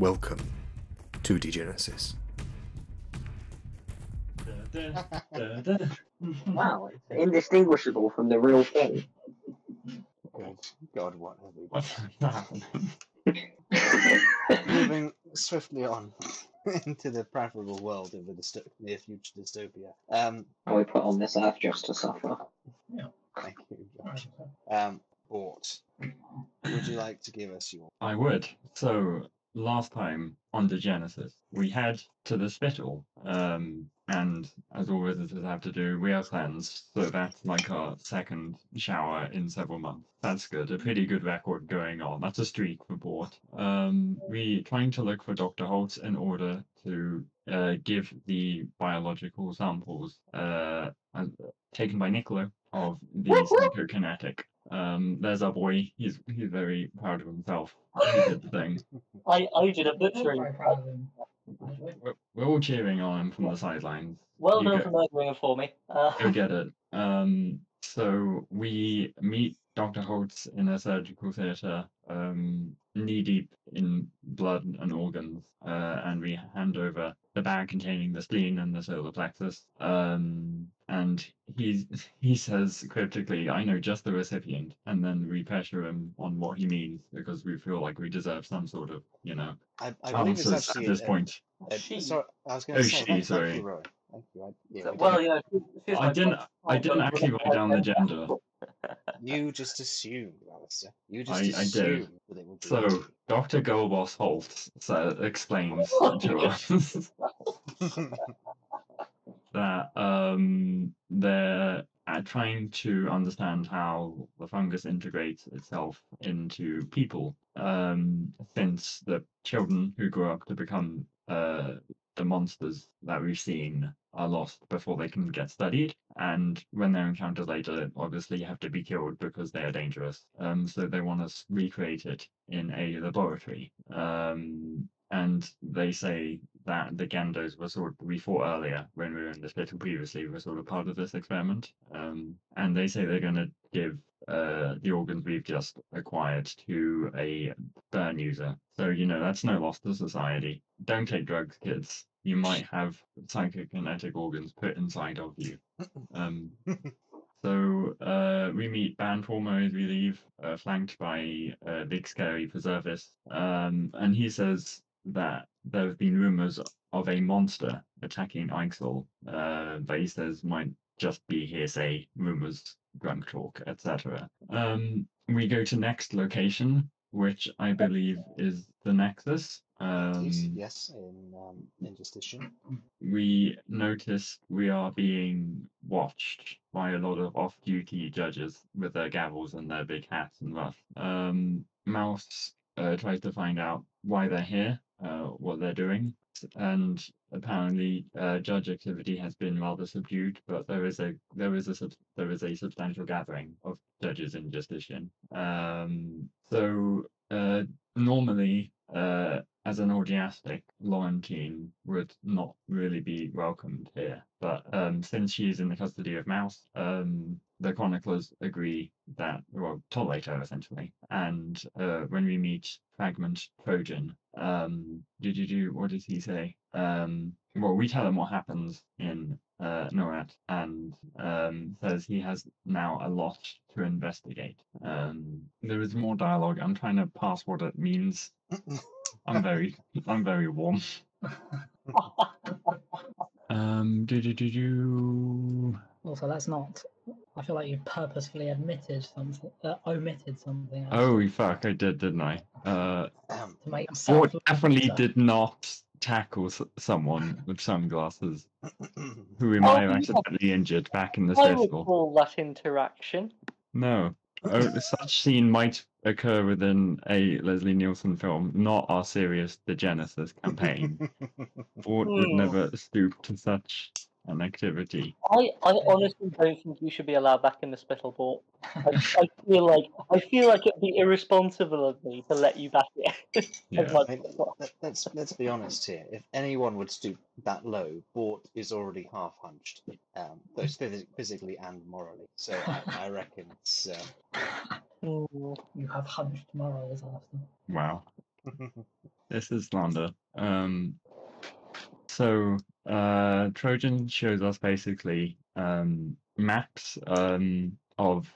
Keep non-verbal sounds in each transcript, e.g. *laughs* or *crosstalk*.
Welcome to Degenesis. Wow, it's indistinguishable from the real thing. God, God, what have we What? Moving swiftly on *laughs* into the preferable world of the dysto- near future dystopia. Um, Are we put on this earth just to suffer? Yeah. thank you, Josh. Um, Bort, would you like to give us your? I would. So last time on Degenesis, we head to the Spital, um, and as all visitors have to do, we are cleansed. So that's like our second shower in several months. That's good. A pretty good record going on. That's a streak for Bort. Um, we trying to look for Dr. Holtz in order to uh, give the biological samples uh, taken by Niccolo of the psychokinetic. Um, there's our boy. He's he's very proud of himself. He did the thing. *laughs* I, I did a I'm butchery. very proud of him. We're, we're all cheering on him from the sidelines. Well You done go- for murdering him for me. Uh, Go *laughs* get it. Um, so we meet Dr. Holtz in a surgical theatre, um, knee deep in blood and organs, uh, and we hand over the bag containing the spleen and the solar plexus. Um, and he he says cryptically, "I know just the recipient," and then we pressure him on what he means because we feel like we deserve some sort of, you know, I, I believe it's answers at this a- point. a- She. sorry, I was going Oh, to say. she, thank, thank sorry. you, Roy. Thank you. I, yeah, so- we well, did- you know, she- she's I my didn't. I didn't actually write down the gender. You just assume, Alistair. You just I- I did. that it would be. So. Dr. Goldboss Holtz so explains *laughs* to us *laughs* that um, they're uh, trying to understand how the fungus integrates itself into people. Um, since the children who grow up to become uh, the monsters that we've seen are lost before they can get studied, and when they're encountered later, obviously have to be killed because they are dangerous. Um, so they want us recreate it in a laboratory. Um, and they say that the Gandos were sort of, we fought earlier when we were in the Spital previously were sort of part of this experiment. Um, and they say they're going to give uh, the organs we've just acquired to a burn user. So you know that's no loss to society. Don't take drugs, kids. You might have psychokinetic organs put inside of you. Um, *laughs* so uh, we meet Banformer as we leave, uh, flanked by uh, big scary Preservis, um, and he says that there have been rumors of a monster attacking Ixel, uh, but he says might just be hearsay, rumors, drunk talk, etc. Um, we go to next location, which I believe is the Nexus. Um, Yes, in um, in Justitian. *clears throat* we notice we are being watched by a lot of off-duty judges with their gavels and their big hats and ruff. Um, Mouse uh, tries to find out why they're here, uh, what they're doing, and apparently uh, judge activity has been rather subdued. But there is a there is a sub- there is a substantial gathering of judges in Justitian. Um, so uh, normally. Uh, as an orgiastic, Laurentine would not really be welcomed here. But um, since she is in the custody of Mouse, um, the chroniclers agree that, well, tolerate her essentially. And uh, when we meet Fragment Trojan, um, do, do, do, what does he say? Um, well, we tell him what happens in uh, Norat and um, says he has now a lot to investigate. Um, there is more dialogue. I'm trying to pass what it means. I'm *laughs* very, I'm very warm. Um, do do do do. Also, that's not. I feel like you purposefully admitted something, uh, omitted something. else Oh fuck! I did, didn't I? Uh, to make yourself. Definitely better. did not tackle someone with sunglasses *coughs* who we Oh, might have accidentally injured back in the I circle. recall that interaction. No, oh, *coughs* such scene might occur within a Leslie Nielsen film, not our serious Degenesis campaign. *laughs* Ford would Hmm. never stoop to such an activity. I, I honestly don't think you should be allowed back in the Spital port. I, I feel like I feel like it'd be irresponsible of me to let you back in. *laughs* Yeah. much I- let, let's let's be honest here. If anyone would stoop that low, Bort is already half hunched, um, both phys- physically and morally. So I, I reckon it's. Uh, You have hunched morals after. Wow. *laughs* this is slander. Um, so uh, Trojan shows us basically um, maps um, of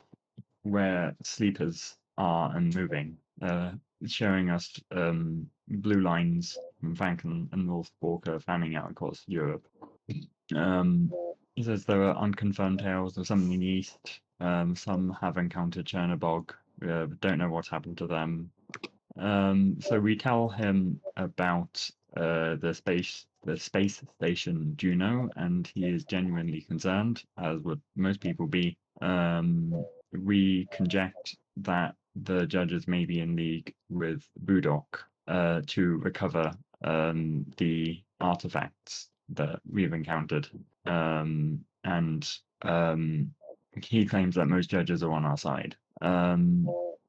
where sleepers are and moving, uh, showing us um, blue lines from Franken and North Borca fanning out across Europe. Um, he says there are unconfirmed tales of some in the east. Um, some have encountered Chernobog. Uh, don't know what's happened to them. Um, so we tell him about uh, the space the space station Juno, and he is genuinely concerned, as would most people be. Um, we conject that the judges may be in league with Budok uh, to recover um, the artifacts that we've encountered. Um, and um, he claims that most judges are on our side. Um,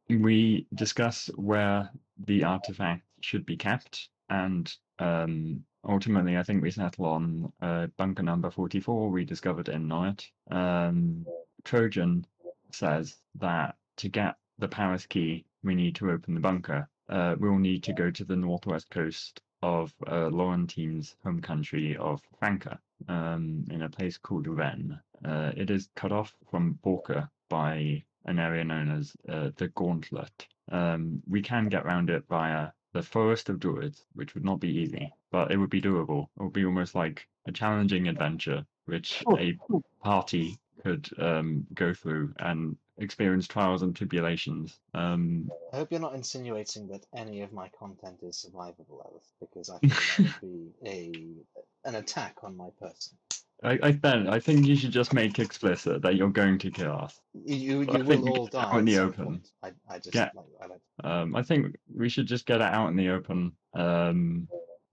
we discuss where the artifact should be kept, and um, ultimately, I think we settle on uh, bunker number 44 we discovered in Night. Um, Trojan says that to get the Paris key, we need to open the bunker. Uh, we'll need to go to the northwest coast of uh, Laurentine's home country of Franca, um, in a place called Rennes. Uh, it is cut off from Borca by an area known as uh, the Gauntlet. Um, we can get around it via the Forest of Druids, which would not be easy, but it would be doable. It would be almost like a challenging adventure, which a party could um, go through and experience trials and tribulations. Um, I hope you're not insinuating that any of my content is survivable, Alice, because I think that would be a an attack on my person. I, I Ben, I think you should just make explicit that you're going to kill us. You, you, you will all get die out in the open. I, I just Yeah. like, I like Um, I think we should just get it out in the open. Um,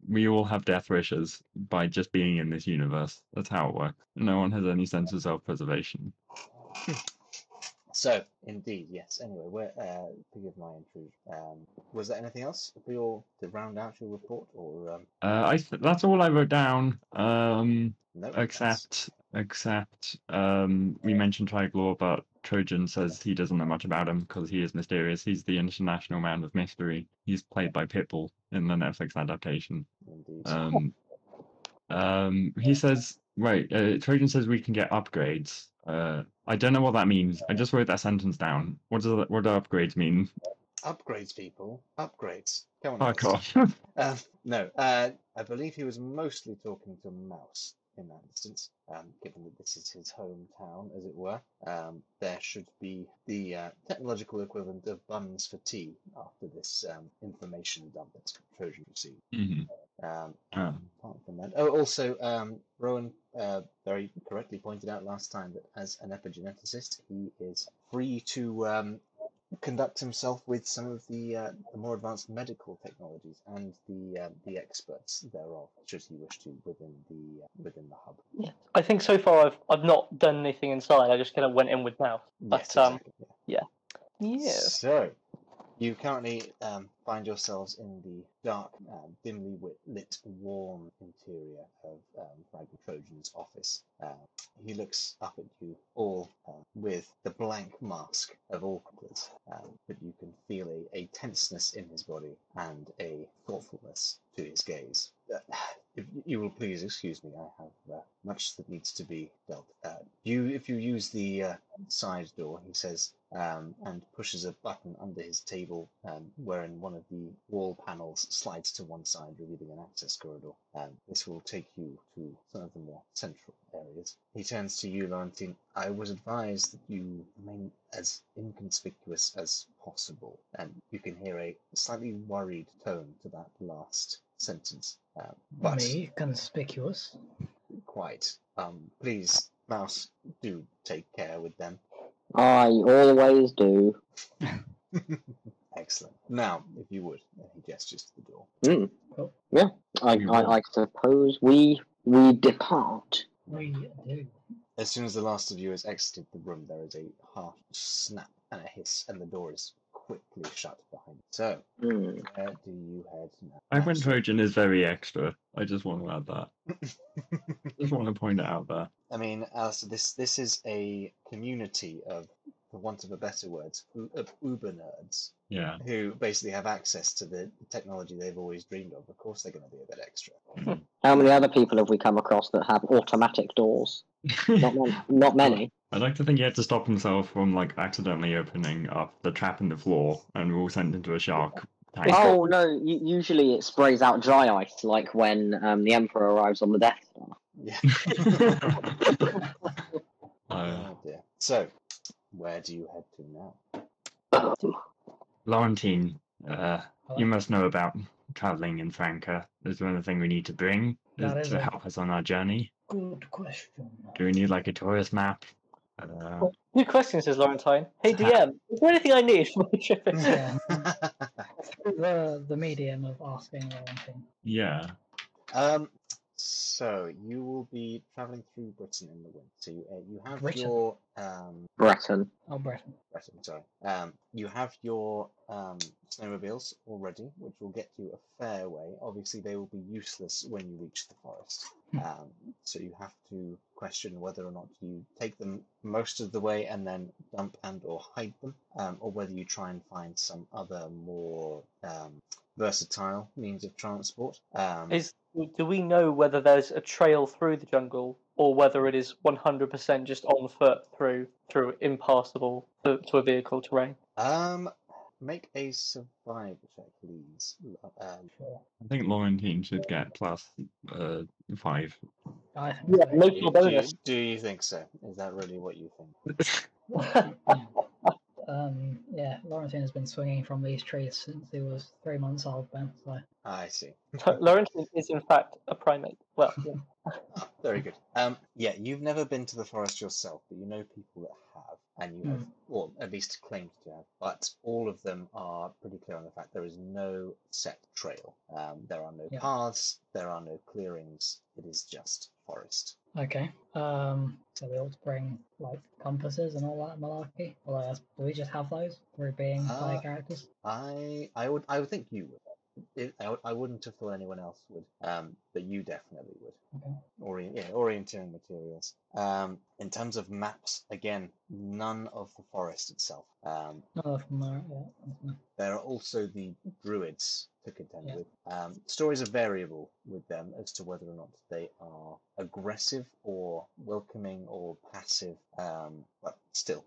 we all have death wishes by just being in this universe. That's how it works. No one has any sense of self-preservation. *laughs* So, indeed, yes. Anyway, where, uh, forgive my intrusion. Um, was there anything else for your to round out your report, or um, Uh, I th- that's all I wrote down. Um, no? that's- except except um, we mentioned Triglor, but Trojan says he doesn't know much about him because he is mysterious. He's the international man of mystery. He's played by Pitbull in the Netflix adaptation. Indeed. Um, um, he says, right, uh, Trojan says we can get upgrades. Uh, I don't know what that means. I just wrote that sentence down. What does that, what do upgrades mean? upgrades, people. Upgrades. Come on. Fuck Alice. off. Uh, *laughs* no, uh, I believe he was mostly talking to Mouse in that instance, um, given that this is his hometown, as it were. Um, there should be the uh, technological equivalent of buns for tea after this um, information dump that Trojan received. Mhm. Um, Um, apart from that, oh, also, um, Rowan uh, very correctly pointed out last time that as an epigeneticist, he is free to um, conduct himself with some of the, uh, the more advanced medical technologies and the uh, the experts thereof, should he wish to within the uh, within the hub. Yeah. I think so far I've I've not done anything inside. I just kind of went in with Mouse. But Yes, um, exactly, yeah. yeah. So, you currently um, find yourselves in the dark, uh, dimly lit, warm interior of um, Trojan's office. Uh, he looks up at you all uh, with the blank mask of awkwardness, um, but you can feel a, a tenseness in his body and a thoughtfulness to his gaze. If you will please excuse me, I have uh, much that needs to be dealt. Uh, you, if you use the uh, side door, he says, um, and pushes a button under his table, um, wherein one of the wall panels slides to one side, revealing an access corridor. Um, this will take you to some of the more central areas. He turns to you, Laurentine. I was advised that you remain as inconspicuous as possible, and you can hear a slightly worried tone to that last sentence. Um, but Me, conspicuous. quite. Um, please, Mouse, do take care with them. I always do. *laughs* Excellent. Now, if you would, and he gestures to the door. Mm. Oh. Yeah, I, I. I suppose we we depart. We do. As soon as the last of you has exited the room, there is a harsh snap and a hiss, and the door is quickly shut behind you. So, Mm. where do you head now? Ivan Mouse? Trojan is very extra. I just want to add that. *laughs* Just want to point it out there. I mean, Alistair, this this is a community of for want of a better word, of uber nerds Yeah. who basically have access to the technology they've always dreamed of. Of course, they're going to be a bit extra. How many other people have we come across that have automatic doors? *laughs* Not many. Not many. I'd like to think he had to stop himself from like accidentally opening up the trap in the floor, and we all sent into a shark tank. Oh no! u- Usually it sprays out dry ice, like when um, the Emperor arrives on the Death Star. Yeah. *laughs* *laughs* Uh, oh dear. So, where do you head to now? Laurentine, uh, you must know about traveling in Franca. Is there anything we need to bring That is to a- help us on our journey? Good question. Do we need like a tourist map? Uh, Good question, says Laurentine. Hey DM, *laughs* is there anything I need for my trip? Yeah. *laughs* The the medium of asking or anything. yeah. um. So you will be traveling through Britain in the winter. So you, uh, you have Britain. your um. Breton. Oh, Breton. Britain, sorry. Um, you have your um, snowmobiles already, which will get you a fair way. Obviously, they will be useless when you reach the forest. Hmm. Um, so you have to question whether or not you take them most of the way and then dump and or hide them, um, or whether you try and find some other more um, versatile means of transport. Um, Is do we know whether there's a trail through the jungle or whether it is 100% just on foot through through impassable to, to a vehicle terrain? um, make a survival check, please. Um, I think Laurentine should get plus uh, five. I Yeah, so. no- do, you, bonus. do you think so? Is that really what you think? *laughs* *laughs* Um, yeah, Laurentine has been swinging from these trees since he was three months old then, so I see. Laurentine is in fact a primate. Well, yeah. *laughs* Ah, very good. Um, yeah, you've never been to the forest yourself, but you know people that have, and you have, or at least claimed to have. But all of them are pretty clear on the fact there is no set trail. Um, there are no Yeah. paths, there are no clearings. It is just forest. okay. Um, so we ought to bring like compasses and all that malarkey. Although, do we just have those through being player Uh, characters? I, I would, I would think you would. It, I, I wouldn't have thought anyone else would, um, but you definitely would. Okay. Orient, yeah, orienteering materials. Um, in terms of maps, again, none of the forest itself. Um, None of them are. Yeah. there are also the druids to contend Yeah. with. Um, stories are variable with them as to whether or not they are aggressive or welcoming or passive. Um, but still,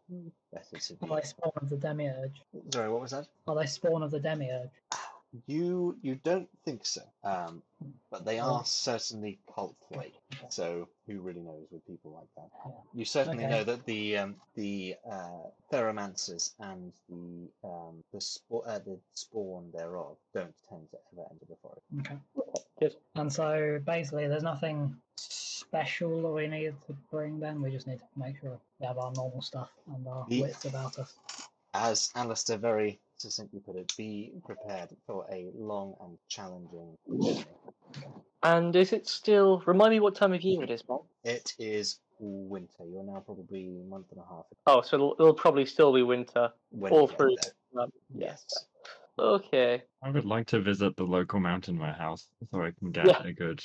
better to be. Are they spawn of the demiurge? Sorry, what was that? Are they spawn of the demiurge? You you don't think so, um, but they Oh. are certainly cult-like. So who really knows with people like that? You certainly Okay. know that the um, the uh, theromancers and the um, the, spo- uh, the spawn thereof don't tend to ever enter the forest. Okay. Good. And so basically, there's nothing special that we need to bring. Then we just need to make sure we have our normal stuff and our The- wits about us. As Alistair very succinctly put it, be prepared for a long and challenging journey. And is it still? Remind me what time of year it is, Bob. It is winter. You're now probably a month and a half. Oh, so it'll, it'll probably still be winter. When All through. Um, yeah. Yes. Okay. I would like to visit the local mountain warehouse so I can get Yeah. a good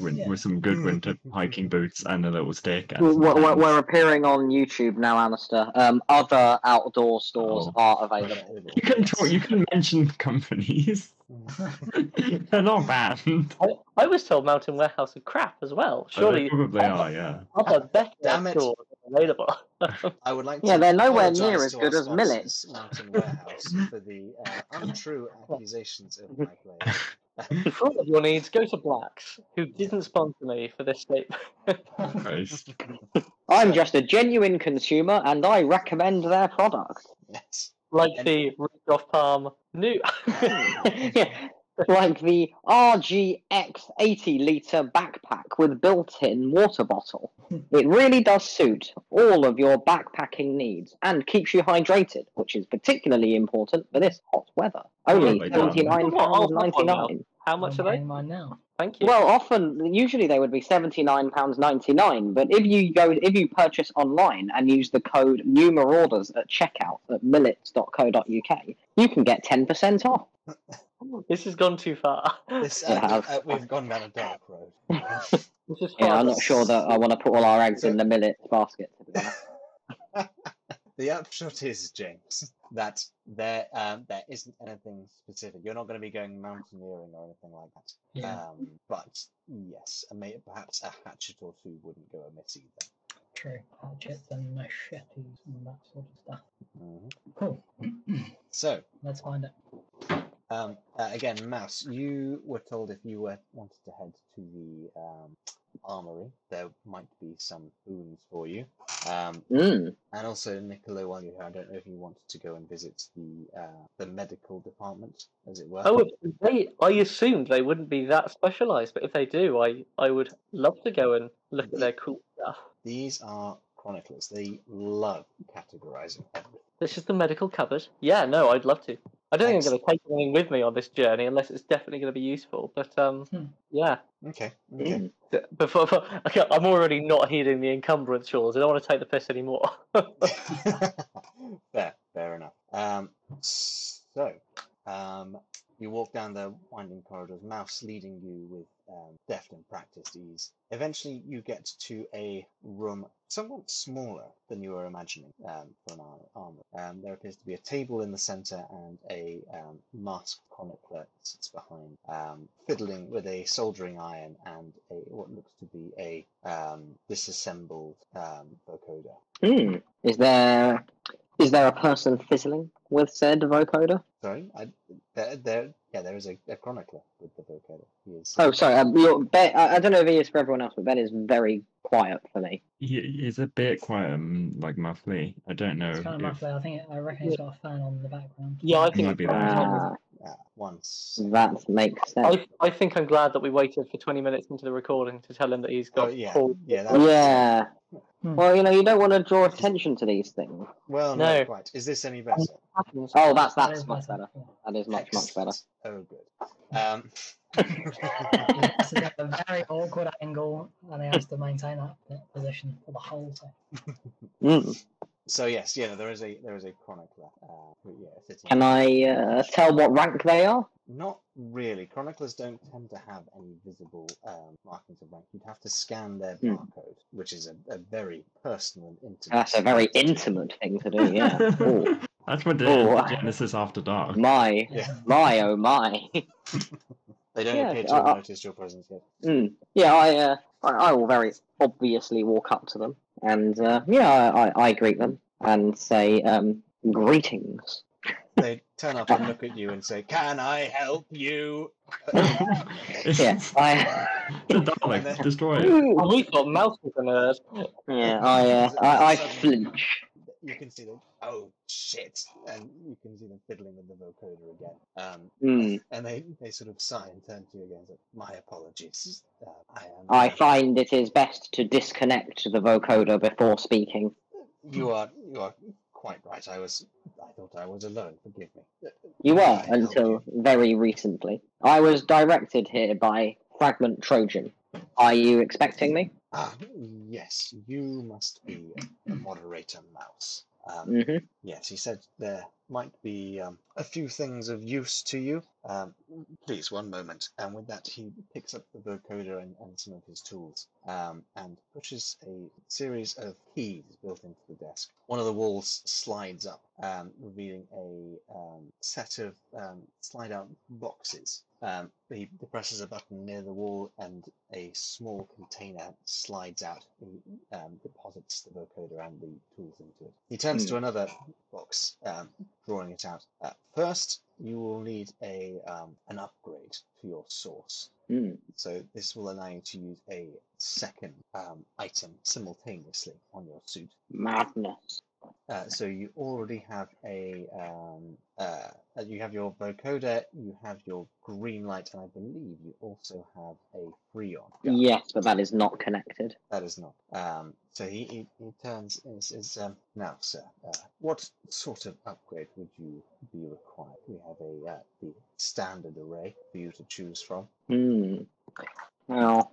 win- Yeah. with some good winter hiking boots and a little stick. And We're, some we're, we're appearing on YouTube now, Alistair. Um, other outdoor stores Oh. are available. Available, You can talk, you can mention companies. *laughs* They're not banned. I, I was told Mountain Warehouse are crap as well. But they Surely probably are, yeah. other better Damn it. stores are available. *laughs* I would like *laughs* Yeah, they're nowhere near as good as Millet. Mountain Warehouse for the uh, untrue *laughs* accusations of my play. For all of your needs, go to Blacks, who didn't sponsor me for this statement. Christ. I'm just a genuine consumer and I recommend their product. Yes. like And- the Rudolph Palm new. yeah, like the RGX 80 litre backpack with built in water bottle. *laughs* It really does suit all of your backpacking needs and keeps you hydrated, which is particularly important for this hot weather. Only £79.99. How much are they? buying mine now. Thank you. Well, often, usually they would be seventy-nine pounds ninety-nine. But if you go, if you purchase online and use the code NUMERORDERS at checkout at millets.co.uk, you can get ten percent off. *laughs* this has gone too far. This, *laughs* uh, uh, we've gone down a dark road. *laughs* Yeah. I'm not sure that I want to put all our eggs in the millet basket. To be honest. *laughs* the upshot is, James, that there um, there isn't anything specific. You're not going to be going mountaineering or anything like that. Yeah, Um, but yes, a may, perhaps a hatchet or two wouldn't go amiss either. true. Hatchets and machetes and that sort of stuff. Mhm. Cool. *clears throat* So, Let's find it. Um, uh, again, Mouse, you were told if you were wanted to head to the um, armory, there might be some boons for you. Um, Mm. and also, Niccolo, while you're here, I don't know if you wanted to go and visit the uh, the medical department, as it were. Oh, they, I assumed they wouldn't be that specialised, but if they do, I, I would love to go and look at their cool stuff. These are chroniclers. They love categorizing. This is the medical cupboard. Yeah, no, I'd love to. I don't think I'm going to take anything with me on this journey unless it's definitely going to be useful. But um, Hmm. yeah. Okay. Okay. Mm. D- Before, *laughs* okay, I'm already not heeding the encumbrance chores. I don't want to take the piss anymore. *laughs* fair. Fair enough. Um, so, um, you walk down the winding corridors, Mouse leading you with um, deft and practiced ease. Eventually, you get to a room somewhat smaller than you were imagining um, for an ar- armor. Um, there appears to be a table in the center and a um, masked chronicler sits behind, um, fiddling with a soldering iron and a what looks to be a um, disassembled um, vocoder. Hmm. Is there is there a person fiddling with said vocoder? Sorry, I, there, there, yeah, there is a, a chronicler with the vocoder. He is. Oh, sorry. Um, your, ben, I, I don't know if he is for everyone else, but Ben is very quiet for me. He, he's a bit quiet, um, like muffly. I don't know. It's kind of if- muffled. I think I reckon he's got a fan on the background. yeah, I It think might be I'm that. glad- Uh, once. that makes sense. I, I think I'm glad that we waited for 20 minutes into the recording to tell him that he's got yeah, full yeah. That, Yeah. Hmm. Well, you know, you don't want to draw attention to these things. Well, no, No. quite. Is this any better? Oh, that's that's is much better. yeah. That is much much better. Oh, good. Um, This is at a very awkward angle, and he has to maintain that position for the whole time. Mm. So yes, yeah, there is a there is a chronicler. Uh, yeah. Can I uh, tell what rank they are? Not really. Chroniclers don't tend to have any visible um, markings of rank. You'd have to scan their Hmm. barcode, which is a, a very personal and intimate. That's a very thing intimate thing to do. Yeah. *laughs* Ooh, That's what Oh, the Genesis After Dark. my, Yeah. my, oh my. *laughs* They don't Yeah, appear to I- have I- noticed your presence yet. Mm. Yeah, I, uh, I, I will very obviously walk up to them and uh, yeah, I, I, I greet them and say, um, greetings. They turn up and look at you and say, "Can I help you?" *laughs* Yeah, I, the destroy it. Oh, we thought Mouse was a nerd. yeah, I, uh, I, I flinch. You can see them. Oh shit! And you can see them fiddling with the vocoder again. Um, Mm. and they, they sort of sigh and turn to you again. and say, My apologies. Uh, I am. I find it is best to disconnect the vocoder before speaking. You are you are quite right. I was I thought I was alone. Forgive me. You Can I were until you? very recently. I was directed here by Fragment Trojan. Are you expecting me? Ah, yes. You must be a moderator mouse. Um, hmm Yes, he said there might be um, a few things of use to you. Um, please, one moment. And with that, he picks up the vocoder and, and some of his tools um, and pushes a series of keys built into the desk. One of the walls slides up, um, revealing a um, set of um, slide out boxes. Um, he presses a button near the wall and a small container slides out. He um, deposits the vocoder and the tools into it. He turns to another box, um, drawing it out. Uh, first, you will need a um, an upgrade to your source. Mm. So this will allow you to use a second um, item simultaneously on your suit. Madness. Uh, so you already have a um, uh, uh, you have your vocoder, you have your green light, and I believe you also have a freon. gun. Yes, but that is not connected. That is not. Um, so he, he, he turns and says, um, now, sir, uh, what sort of upgrade would you be required? We have a uh, the standard array for you to choose from. Hmm. Well,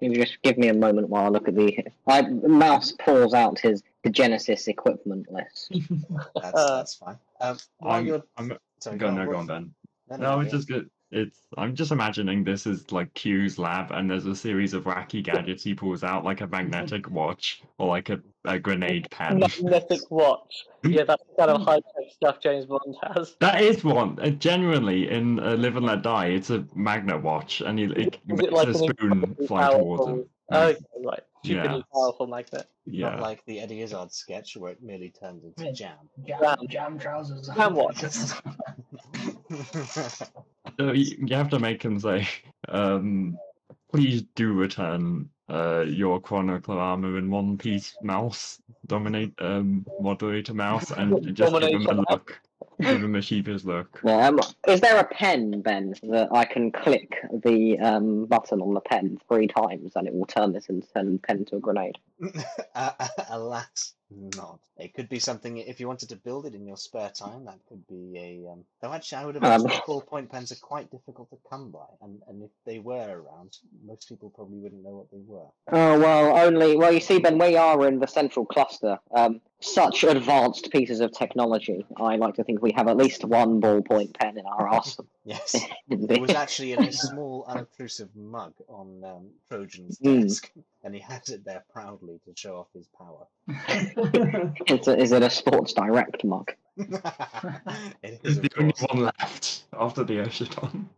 you just give me a moment while I look at the. I Mouse pulls out his Degenesis equipment list. *laughs* That's Uh, that's fine. Um, I'm, you're I'm sorry, go, no, go on, Ben. No, No, no, it's just good. It's I'm just imagining this is like Q's lab, and there's a series of wacky gadgets he pulls out, like a magnetic watch or like a a grenade pen. Magnetic *laughs* watch. Yeah, that's kind of high tech stuff James Bond has. That is one. Uh, genuinely, in uh, Live and Let Die, it's a magnet watch, and he, it Is makes it like a spoon incredibly fly towards him. powerful-. Okay, right. Stupidly Yeah. powerful magnet. Yeah. Not like the Eddie Izzard sketch where it merely turns into jam. Jam, Jam. jam trousers. Jam *laughs* watch. So you, you have to make him say, um, please do return uh, your chronicler armor in one piece, mouse. Dominate, um, moderator mouse, and just give him a look. Give him a sheepish look. *laughs* Um, is there a pen, Ben, that I can click the um, button on the pen three times and it will turn this into turn pen to a grenade? *laughs* uh, alas, not. It could be something if you wanted to build it in your spare time. That could be a. Um... Though actually, I would imagine Um. ballpoint pens are quite difficult to come by, and and if they were around, most people probably wouldn't know what they were. Oh well, only well. You see, Ben, we are in the central cluster. Um, such advanced pieces of technology. I like to think we have at least one ballpoint pen in our arsenal. *laughs* Yes, *laughs* it was actually in a small, unobtrusive mug on um, Trojan's Hmm. desk, and he has it there proudly to show off his power. *laughs* It's is it a Sports Direct mug? it There's is, the only one left after the Ocean.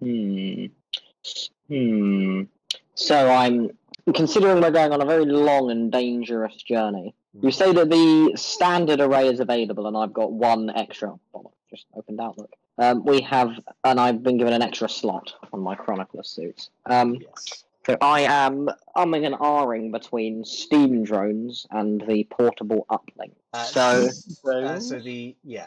Hmm. Hmm. So I'm considering we're going on a very long and dangerous journey. You say that the standard array is available, and I've got one extra. Oh, just opened Outlook. Um, we have, and I've been given an extra slot on my Chronicler suit. Um, Yes. so I am umming and ahhing between steam drones and the portable uplink. Uh, So- uh, so the yeah,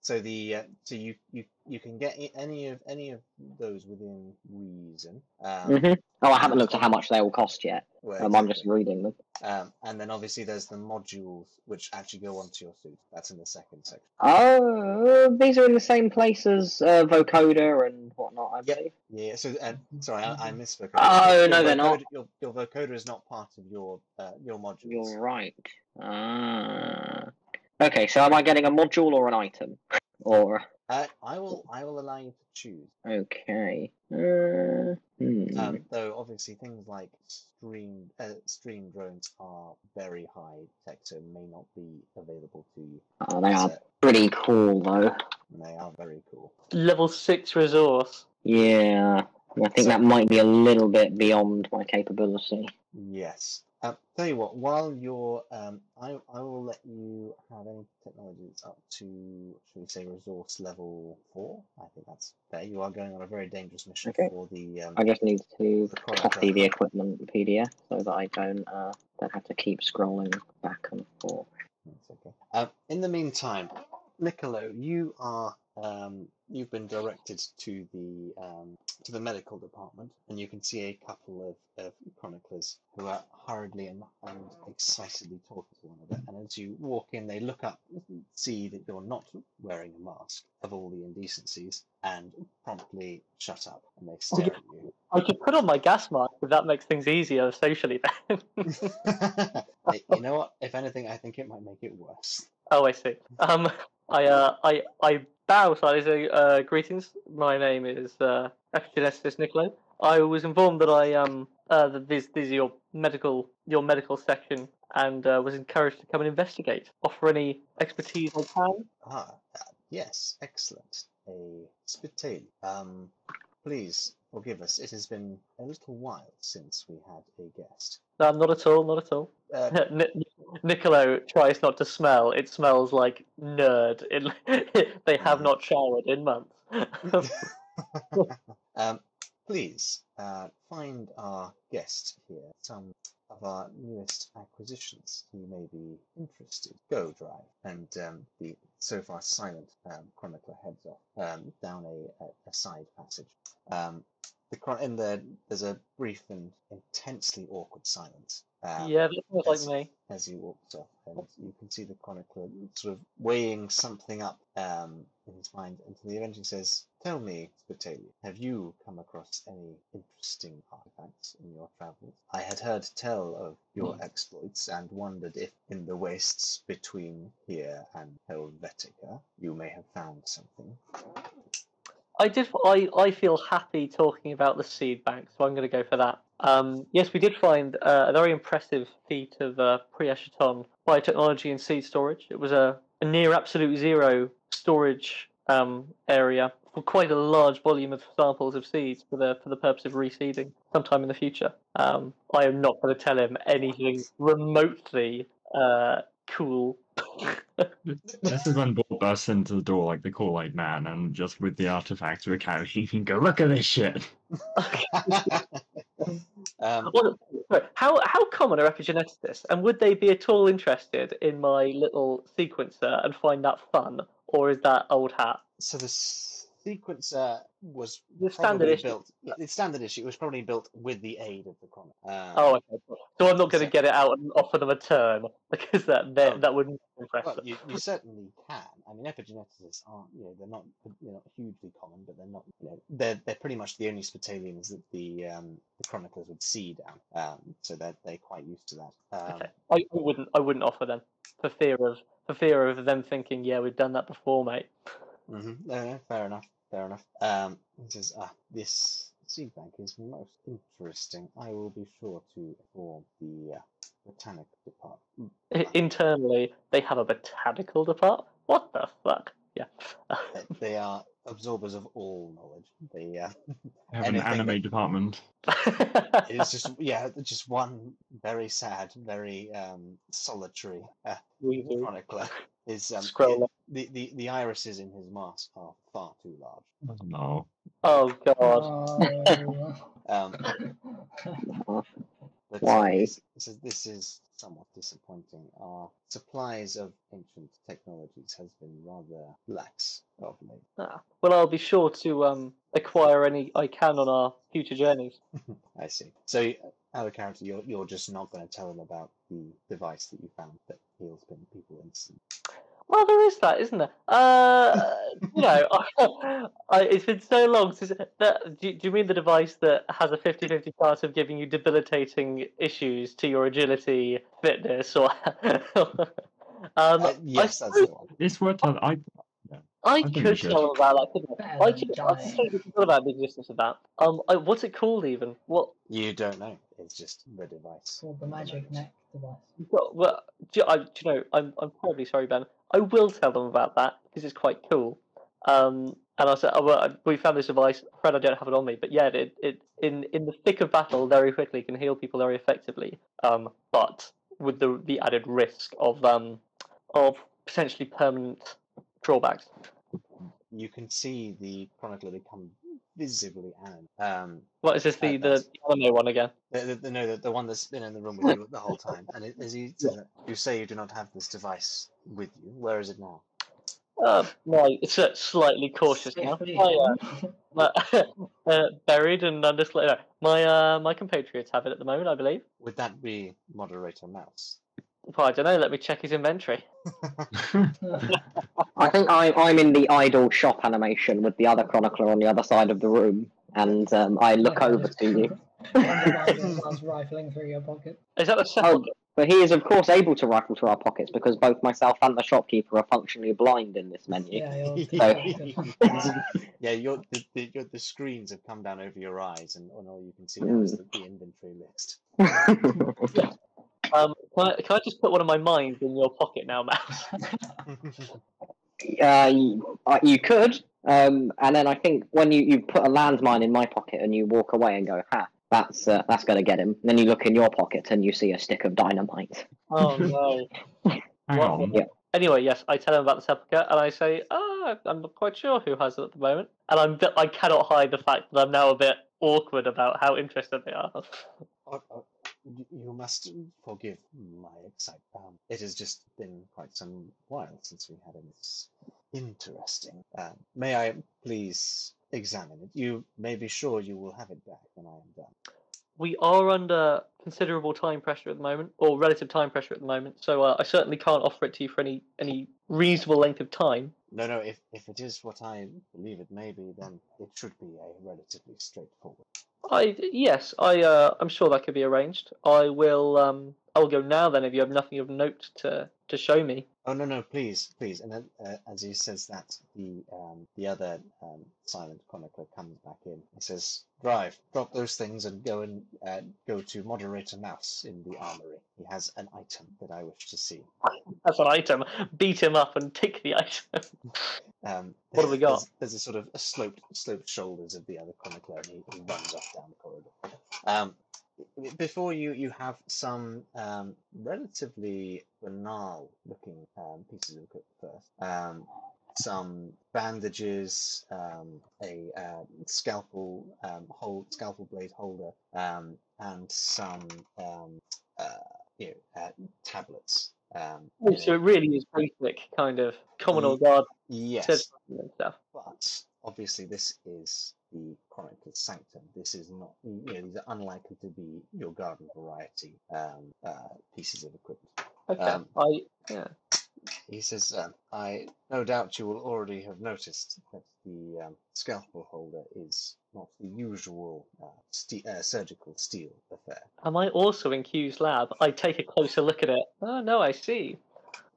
so the uh, so you you you can get any of any of those within reason. Um, hmm Oh, I haven't looked at how much they will cost yet. well, Um, I'm just reading them. Um, and then obviously there's the modules which actually go onto your suit. That's in the second section. Oh, these are in the same place as uh, vocoder and whatnot, I believe. Yeah. So uh, sorry, I, I misspoke. Oh, Your no, they're not. Your, your vocoder is not part of your uh, your modules. You're right. Ah. Okay, so am I getting a module or an item? Or Uh, I will I will allow you to choose. okay. Uh, hmm. Um, though obviously things like stream uh, stream drones are very high tech, so may not be available to you. Oh, they are So, pretty cool though. they are very cool. Level six resource. Yeah, I think So- that might be a little bit beyond my capability. Yes. Um, tell you what, while you're, um, I, I will let you have any technologies up to, shall we say, resource level four. I think that's fair. You are going on a very dangerous mission Okay. for the. Um, I just need to The copy the equipment PDF so that I don't uh, don't have to keep scrolling back and forth. That's okay. Um, in the meantime, Niccolo, you are um, you've been directed to the um, to the medical department, and you can see a couple of, of chroniclers who are hurriedly and, and excitedly talking to one another. And as you walk in, they look up, see that you're not wearing a mask of all the indecencies, and promptly shut up and they stare at you. I could put on my gas mask if that makes things easier socially then. *laughs* You know what? If anything, I think it might make it worse. oh, I see. Um, I uh, I I bow. Say, uh, greetings. My name is uh, Epigenesis. I was informed that I um uh that this this is your medical your medical section and uh, was encouraged to come and investigate. Offer any expertise I can. Ah, yes, excellent. A spitale. Um, please forgive us. It has been a little while since we had a guest. No, not at all. Not at all. Uh, *laughs* Ni- Niccolo tries not to smell. It smells like nerd. It, *laughs* they have not showered in months. *laughs* um, please uh, find our guest here some of our newest acquisitions. He may be interested. Go drive, and um, the so far silent um, chronicler heads off um, down a, a, side passage. Um, the in the there's a brief and intensely awkward silence. Um, yeah, that yes. like me. as he walks off, and you can see the chronicler sort of weighing something up um, in his mind until he eventually says, "Tell me, Spitali, have you come across any interesting artifacts in your travels? I had heard tell of your exploits and wondered if in the wastes between here and Helvetica you may have found something." I did. I, I feel happy talking about the seed bank, so I'm going to go for that. Um, yes, we did find uh, a very impressive feat of uh, pre-Eschaton biotechnology and seed storage. It was a, a near absolute zero storage um, area for quite a large volume of samples of seeds for the for the purpose of reseeding sometime in the future. Um, I am not going to tell him anything remotely uh, cool. This is when Bob bursts into the door like the Kool Aid Man, and just with the artifacts we're carrying, he can go, "Look at this shit." *laughs* um, how how common are epigeneticists, and would they be at all interested in my little sequencer and find that fun, or is that old hat? so the sequencer was The standard probably issue. built. Yeah, the standard issue was probably built with the aid of the Chronic. Um, Oh, okay. So I'm not going so- to get it out and offer them a turn *laughs* because that that, Oh. that wouldn't impress Well, them. you, you certainly can. I mean, epigeneticists aren't, you know, they're not, they're not hugely common, but they're not, you know, they're they're pretty much the only Spitalians that the um, the chroniclers would see down. Um, so they're they're quite used to that. Um, Okay. I, I wouldn't I wouldn't offer them for fear of for fear of them thinking, yeah, we've done that before, mate. Hmm No, no, fair enough. Fair enough. Um, it says, ah, this seed bank is most interesting. I will be sure to inform the uh, botanic department. Internally, they have a botanical department. What the fuck? Yeah. They are absorbers of all knowledge. They uh, I have an anime that- department. it's just yeah, just one very sad, very um, solitary uh, chronicler. Is um, Scroll it- the, the the irises in his mask are far too large. Oh, no. Oh god. Oh. Um, *laughs* Why? This, this is this is somewhat disappointing. Our supplies of ancient technologies has been rather lax of late. Ah, well, I'll be sure to um acquire any I can on our future journeys. *laughs* I see. So, y- out of character, you're you're just not going to tell them about the device that you found that heals people instantly. Well, there is that, isn't there? Uh, *laughs* you know, *laughs* I, it's been so long since. That, do, do you mean the device that has a 50-50 chance of giving you debilitating issues to your agility, fitness, or? *laughs* um, Uh, yes, I that's the suppose one. It's worth. I, I I could should. tell about that. Couldn't I? Better I could. I dying. forgot about the existence of that. Um, I, what's it called even? What? You don't know. It's just the device. Called the magic neck device. Well, well do, you, I, do you know? I'm I'm terribly sorry, Ben. I will tell them about that because it's quite cool. Um, and I said, oh, well, we found this device. I'm afraid I don't have it on me, but yeah, it it in in the thick of battle very quickly can heal people very effectively. Um, but with the the added risk of um of potentially permanent drawbacks. You can see the chronicler become visibly animated. Um, What is this? Uh, The the that's- anime one again? the, the, the, no, the, the one that's been in the room with you the whole time. And it, as you, *laughs* says you say you do not have this device with you. Where is it now? Uh, no, it's uh, slightly cautious now. Safely My, uh, hidden. *laughs* my, *laughs* uh, buried and undisclosed. No, my uh, my compatriots have it at the moment, I believe. Would that be moderator mouse? Well, I don't know. Let me check his inventory. *laughs* I think I, I'm in the idle shop animation with the other chronicler on the other side of the room, and um, I look over to you. *laughs* Wonder starts rifling through your pocket. Is that the Oh, but he is, of course, able to rifle through our pockets because both myself and the shopkeeper are functionally blind in this menu. Yeah, you're *laughs* So- yeah, your the, the, your, the screens have come down over your eyes, and, and all you can see Mm. is the, the inventory list. Um, can I, can I just put one of my mines in your pocket now, Mouse? *laughs* uh, you, uh, you could, um, and then I think when you, you put a landmine in my pocket and you walk away and go, "Ha, that's uh, that's going to get him." then you look in your pocket and you see a stick of dynamite. *laughs* Oh no. Hang Yeah. Anyway, yes, I tell him about the sepulchre, and I say, "Ah, I'm not quite sure who has it at the moment," and I'm I cannot hide the fact that I'm now a bit awkward about how interested they are. You must forgive my excitement. Um, it has just been quite some while since we had a interesting. Um, may I please examine it? You may be sure you will have it back when I am done. we are under considerable time pressure at the moment, or relative time pressure at the moment. So uh, I certainly can't offer it to you for any any reasonable length of time. No, no. If if it is what I believe it may be, then it should be a relatively straightforward. I yes, I uh, I'm sure that could be arranged. I will um I will go now then if you have nothing of note to to show me. Oh no, no, please, please. And then, uh, as he says that, the um, the other um, silent chronicler comes back in. He says, "Drive, drop those things, and go and uh, go to Moderator Mouse in the armory. He has an item that I wish to see." That's an item. Beat him up and take the item. *laughs* Um, What have we got? There's, a sort of a sloped, sloped shoulders of the other chronicler, and he, he runs off down the corridor. Um, before you, you have some um, relatively banal-looking um, pieces of equipment first. Um, some bandages, um, a uh, scalpel um, hold, scalpel blade holder, um, and some um, uh, you know, uh, tablets. Um, Oh, so it really is basic kind of Commodore Guard yes, stuff. but obviously this is the Chronicle's Sanctum. This is not, you know, these are unlikely to be your garden variety um, uh, pieces of equipment. Okay. Um, I yeah. He says, um, I no doubt you will already have noticed that the um, scalpel holder is not the usual uh, ste- uh, surgical steel affair. Am I also in Q's lab? I take a closer look at it. Oh no, I see.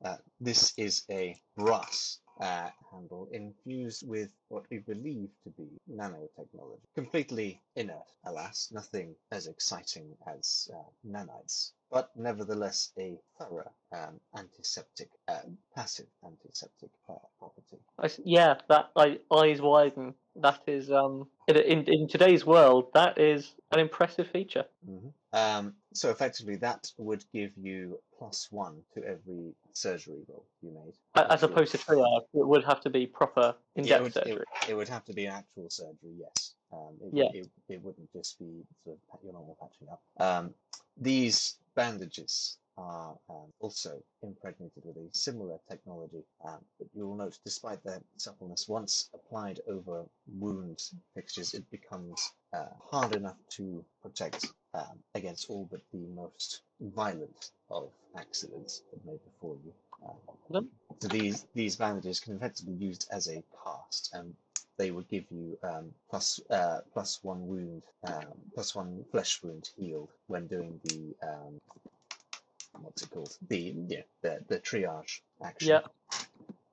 Uh, this is a brass uh, handle infused with what we believe to be nanotechnology. Completely inert, alas, nothing as exciting as uh, nanites, but nevertheless a thorough um, antiseptic, uh, passive antiseptic uh, property. I yeah, that I, eyes widen. That is um in, in today's world that is an impressive feature. Mhm. Um, so effectively, that would give you plus one to every surgery roll you made. As opposed to triage, it would have to be proper it in-depth would, it, surgery. it would have to be an actual surgery, yes. Um, it, Yeah. it, it wouldn't just be sort of your normal patching up. Um, these bandages are um, also impregnated with a similar technology, um, but you will note, despite their suppleness, once applied over wound fixtures, it becomes uh, hard enough to protect um, against all but the most violent of accidents that may befall you. Um, so these these bandages can effectively be used as a cast, and they would give you um, plus uh, plus one wound, um, plus one flesh wound healed when doing the um, what's it called? The yeah, the the triage action. Yeah.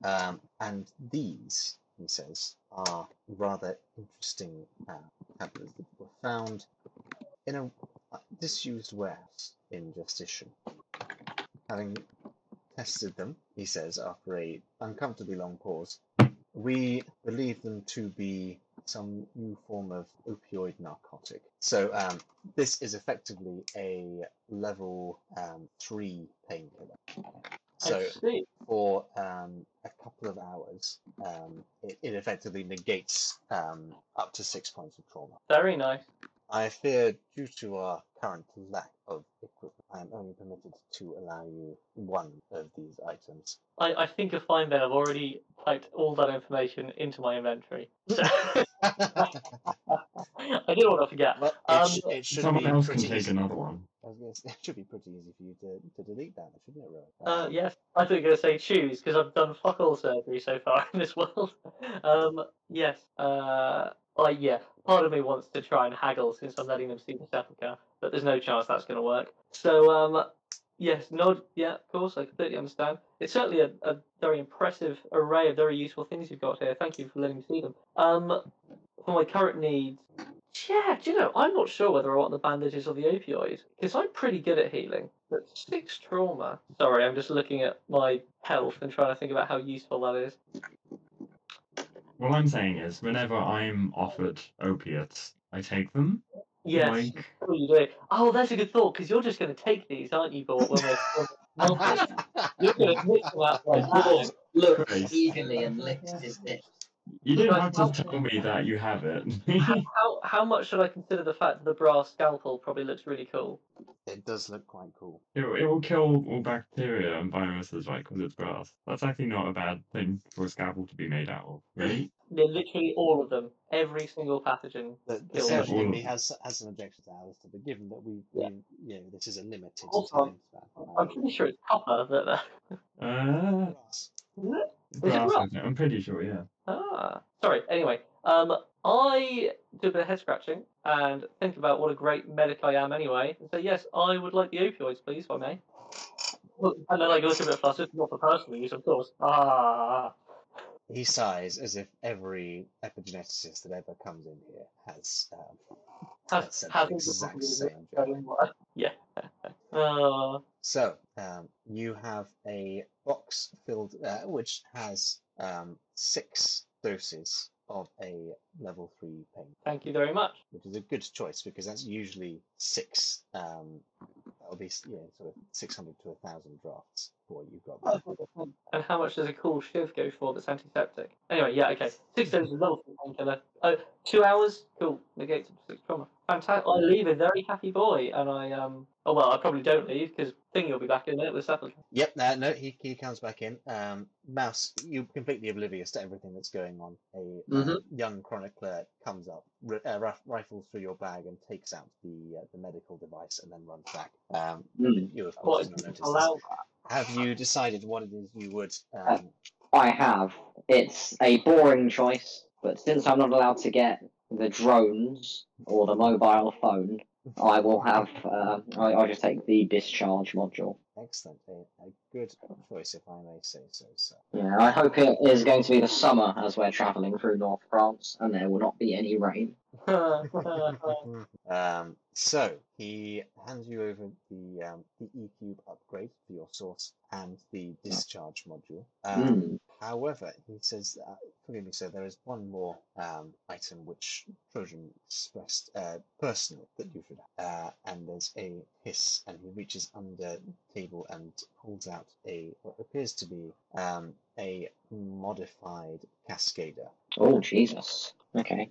Um, and these, he says, are rather interesting uh, tablets that were found in a uh, disused warehouse in Justitian. Having tested them, he says, after a uncomfortably long pause, we believe them to be some new form of opioid narcotic. So um, this is effectively a level um, three painkiller. So for um, a couple of hours, um, it, it effectively negates um, up to six points of trauma. Very nice. I fear, due to our current lack of equipment, I am only permitted to allow you one of these items. I, I think you'll find that I've already typed all that information into my inventory. So *laughs* I didn't want to forget. Well, it, Um, sh- it should Someone be else can take easy. another one. I was say, *laughs* it should be pretty easy for you to, to delete that, shouldn't it, Rowan? Uh, yes, I thought you were going to say choose because I've done fuck all surgery so far *laughs* in this world. Um, yes, uh, I yeah. Part of me wants to try and haggle since I'm letting them see the sepulchre, but there's no chance that's going to work. So um, yes, nod. Yeah, of course, I completely understand. It's certainly a, a very impressive array of very useful things you've got here. Thank you for letting me see them. Um, for my current needs, yeah, do you know, I'm not sure whether I want the bandages or the opioid because I'm pretty good at healing. But six trauma. Sorry, I'm just looking at my health and trying to think about how useful that is. What I'm saying is, whenever I'm offered opiates, I take them. Yes, Like, what you do. Oh, that's a good thought because you're just going to take these, aren't you, Gort? When we're, when we're melted? you're going to mix them out like Gort looked Christ. eagerly and licked his lips. you didn't have to tell me that you have it. *laughs* How how much should I consider the fact that the brass scalpel probably looks really cool? It does look quite cool. it, it will kill all bacteria and viruses, right? Because it's brass. That's actually not a bad thing for a scalpel to be made out of, really. *laughs* They're literally all of them, every single pathogen. The, the Kill surgeon all in of me them. has has some objections to Alistair, but given that we, Yeah. we you know, this is a limited Also, time span. I'm pretty sure it's copper that. Uh, *laughs* Uh, Brass. Is it Glasses, rough? I'm pretty sure, yeah. Ah, sorry. Anyway, um, I do a bit of head scratching and think about what a great medic I am anyway, and say yes, I would like the opioids, please, if I may. And then I go a bit flustered, not for personal use, of course. Ah, He sighs as if every epigeneticist that ever comes in here has um, has, has the exact same on. Yeah. Uh, *laughs* So, um, you have a box filled, uh, which has um, six doses of a level three pain, thank you very much. which is a good choice because that's usually six. Um, that'll be s- yeah, sort of six hundred to a thousand drafts for what you've got. there. And how much does a cool shiv go for that's antiseptic? Anyway, yeah, okay. Six doses of level three painkiller. Oh, two hours? Cool. Negates six trauma. Fantastic. I leave a very happy boy, and I um. Oh well, I probably don't leave because Thingy will be back in a minute with settled. Yep, uh, no, he, he comes back in. Um, Mouse, you're completely oblivious to everything that's going on. A uh, Mhm. young chronicler comes up, ri- uh, rif- rifles through your bag, and takes out the uh, the medical device, and then runs back. Um, Mm. you of course is not noticed. allow this. Have you decided what it is you would? Um, I have. It's a boring choice, but since I'm not allowed to get the drones or the mobile phone, I will have. Uh, I, I'll just take the discharge module. excellent, a, a good choice, if I may say so. Sir. Yeah, I hope it is going to be the summer as we're travelling through North France, and there will not be any rain. *laughs* um, so he hands you over the um, the E cube upgrade for your source and the discharge module. Um, Mm. However, he says, uh, forgive me, sir, there is one more um, item which Trojan expressed uh, personally that you should have. Uh, and there's a hiss, and he reaches under the table and pulls out a what appears to be um, a modified cascader. Oh Jesus. Okay.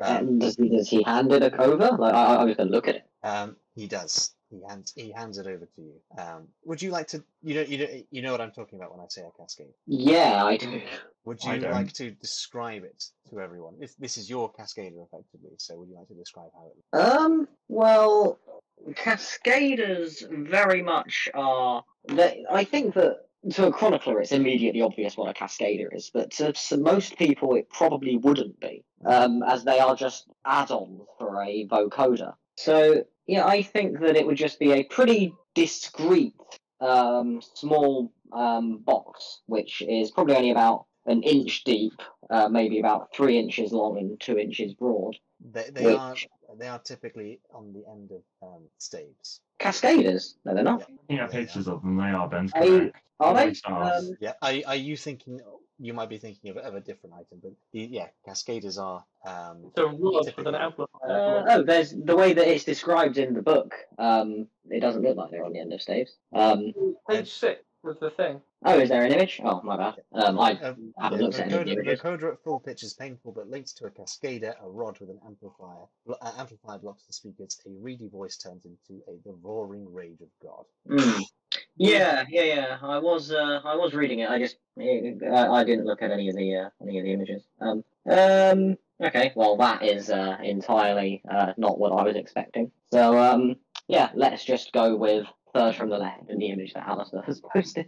Um, And does he does he hand it over? Like I, I was gonna look at it. Um, he does. He hands he hands it over to you. Um, would you like to? You know, you know, you know what I'm talking about when I say a cascade. Yeah, I do. Would you like to describe it to everyone? This this is your cascader, effectively. So, would you like to describe how it? Um. Well, cascaders very much are. They, I think that to a chronicler, it's immediately obvious what a cascader is, but to, to most people, it probably wouldn't be, um, as they are just add-ons for a vocoder. So yeah, I think that it would just be a pretty discreet, um, small um, box, which is probably only about an inch deep, uh, maybe about three inches long and two inches broad. They they are they are typically on the end of um, staves. Cascaders? No, they're not. Looking at pictures of them, they are Ben's Hey, correct. Are they? stars. Um, Yeah. Are are you thinking? You might be thinking of, of a different item, but the, yeah, cascaders are. Um, So rod with an amplifier. Uh, oh, there's the way that it's described in the book. Um, it doesn't look like they're on the end of staves. Um, Page six with the thing. oh, is there an image? Oh, my bad. Um, I uh, haven't the, looked at any of the vocoder, images. vocoder at full pitch is painful, but linked to a cascader, a rod with an amplifier. Blo- uh, amplifier blocks the speakers. A reedy voice turns into a the roaring rage of God. Mm. Yeah, yeah, yeah. I was, uh, I was reading it. I just, I, I didn't look at any of the, uh, any of the images. Um, um, okay. Well, that is uh, entirely uh, not what I was expecting. So, um, yeah, let's just go with third from the left in the image that Alistair has posted.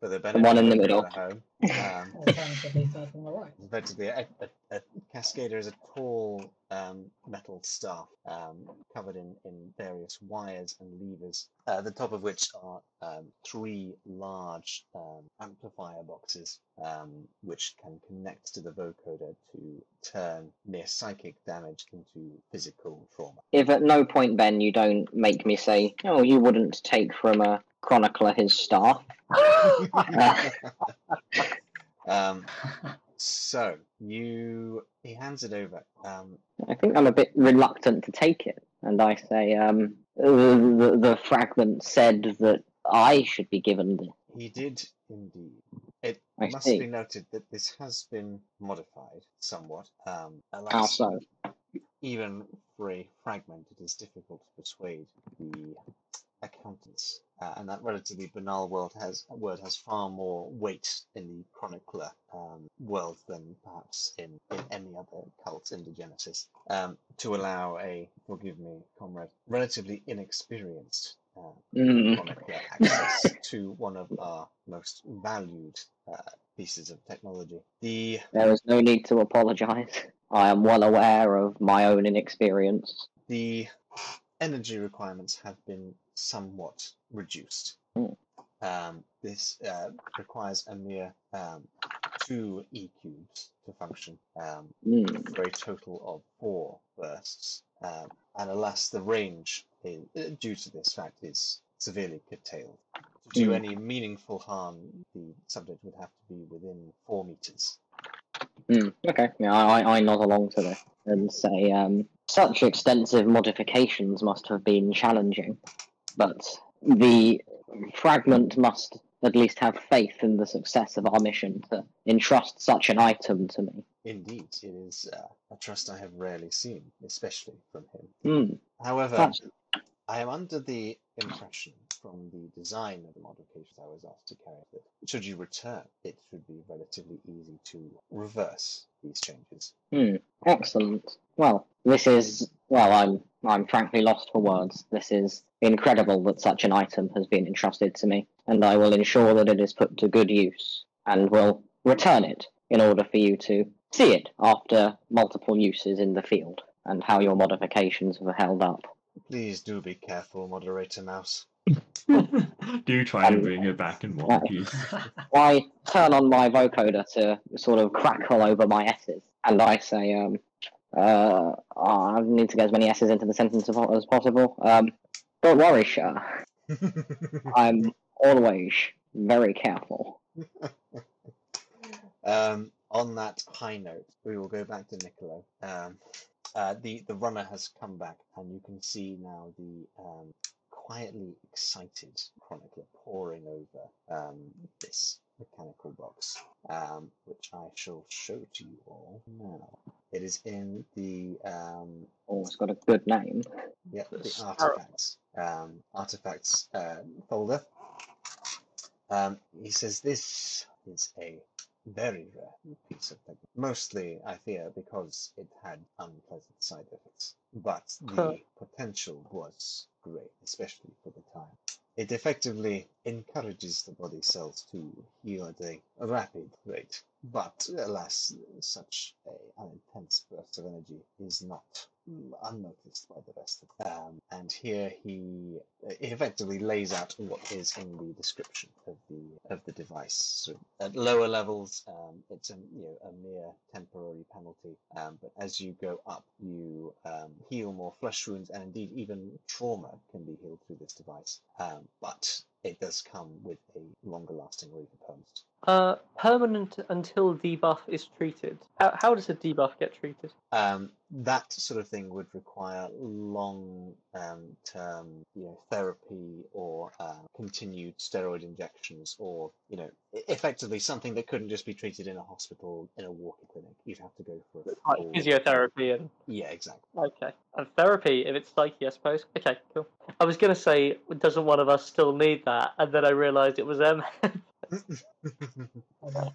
For the benefit one in the middle. at *laughs* um, Alternatively, third from the right. a, a, a cascader is a tall um, metal staff um, covered in, in various wires and levers, uh, the top of which are um, three large um, amplifier boxes, um, which can connect to the vocoder to turn near psychic damage into physical trauma. If at no point, Ben, you don't make me say, oh, you wouldn't take from a chronicler his staff. *laughs* *laughs* um, so you, he hands it over. Um, I think I'm a bit reluctant to take it, and I say, um, the, the, the fragment said that I should be given the. He did indeed. It I must see. be noted that this has been modified somewhat. Um, How so? even for a fragment, it is difficult to persuade the accountants, uh, and that relatively banal world has word has far more weight in the chronicler um, world than perhaps in, in any other cult in Degenesis. Um, to allow a, forgive me, comrade, relatively inexperienced uh, Mm. chronic uh, access *laughs* to one of our most valued uh, pieces of technology. The There is no need to apologise. I am well aware of my own inexperience. the energy requirements have been somewhat reduced. Mm. Um, this uh, requires a mere um, two E cubes to function um, Mm. for a total of four bursts. Um, and alas, the range, is, uh, due to this fact, is severely curtailed. To do Mm. any meaningful harm, the subject would have to be within four meters. Mm. Okay, yeah, I, I- nod along to this and say um, such extensive modifications must have been challenging, but the fragment must at least have faith in the success of our mission to entrust such an item to me. Indeed, it is uh, a trust I have rarely seen, especially from him. Mm. However, That's- I am under the impression from the design of the modifications I was asked to carry out that should you return, it should be relatively easy to reverse these changes. Hmm. Excellent. Well, this is well. I'm I'm frankly lost for words. This is incredible that such an item has been entrusted to me, and I will ensure that it is put to good use, and will return it in order for you to see it after multiple uses in the field, and how your modifications have held up. Please do be careful, Moderator Mouse. Do try and Um, bring it back in one piece. *laughs* I turn on my vocoder to sort of crackle over my S's, and I say, um, uh, I need to get as many S's into the sentence as as possible. Um, don't worry, Shah. *laughs* I'm always very careful. um, on that high note, we will go back to Niccolo. Um, uh, the the runner has come back, and you can see now the um, quietly excited chronicler poring over um, this mechanical box, um, which I shall show to you all now. It is in the um, Oh, it's got a good name. yeah, the artifacts um, artifacts uh, folder. Um, he says this is a very rare piece of technology. Mostly, I fear, because it had unpleasant side effects. But the potential was great, especially for the time. It effectively encourages the body cells to heal at a rapid rate. But alas, such a, an intense burst of energy is not unnoticed by the rest of them. Um, and here he effectively lays out what is in the description of the of the device. So at lower levels, um, it's a you know a mere temporary penalty, um, but as you go up, you um, heal more flesh wounds, and indeed even trauma can be healed through this device. Um, but it does come with a longer lasting repurpose. Uh, permanent until debuff is treated. How, how does a debuff get treated? um, that sort of thing would require long um, term you know therapy or uh, continued steroid injections or you know effectively something that couldn't just be treated in a hospital in a walking clinic you'd have to go for a Like physiotherapy and yeah exactly okay, and therapy if it's psyche, I suppose. Okay, cool. I was gonna say, doesn't one of us still need that? And then I realised it was them. *laughs* *laughs*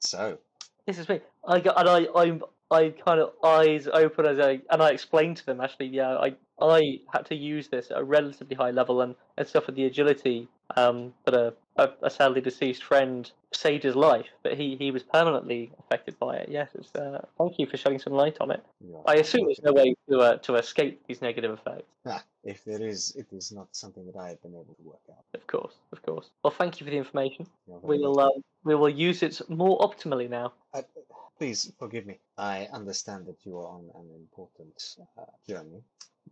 so this is me. I got and I I'm I kind of eyes open as I and I explained to them actually. Yeah, I I had to use this at a relatively high level and and suffered the agility. Um, but a, a a sadly deceased friend saved his life, but he he was permanently affected by it. Yes, it's, uh, thank you for shedding some light on it. are I assume there's no way to uh, to escape these negative effects. Ah, if there is it is not something that I have been able to work out Of course, of course. Well, thank you for the information. We'll uh, we will use it more optimally now. Please forgive me. I understand that you are on an important uh, journey,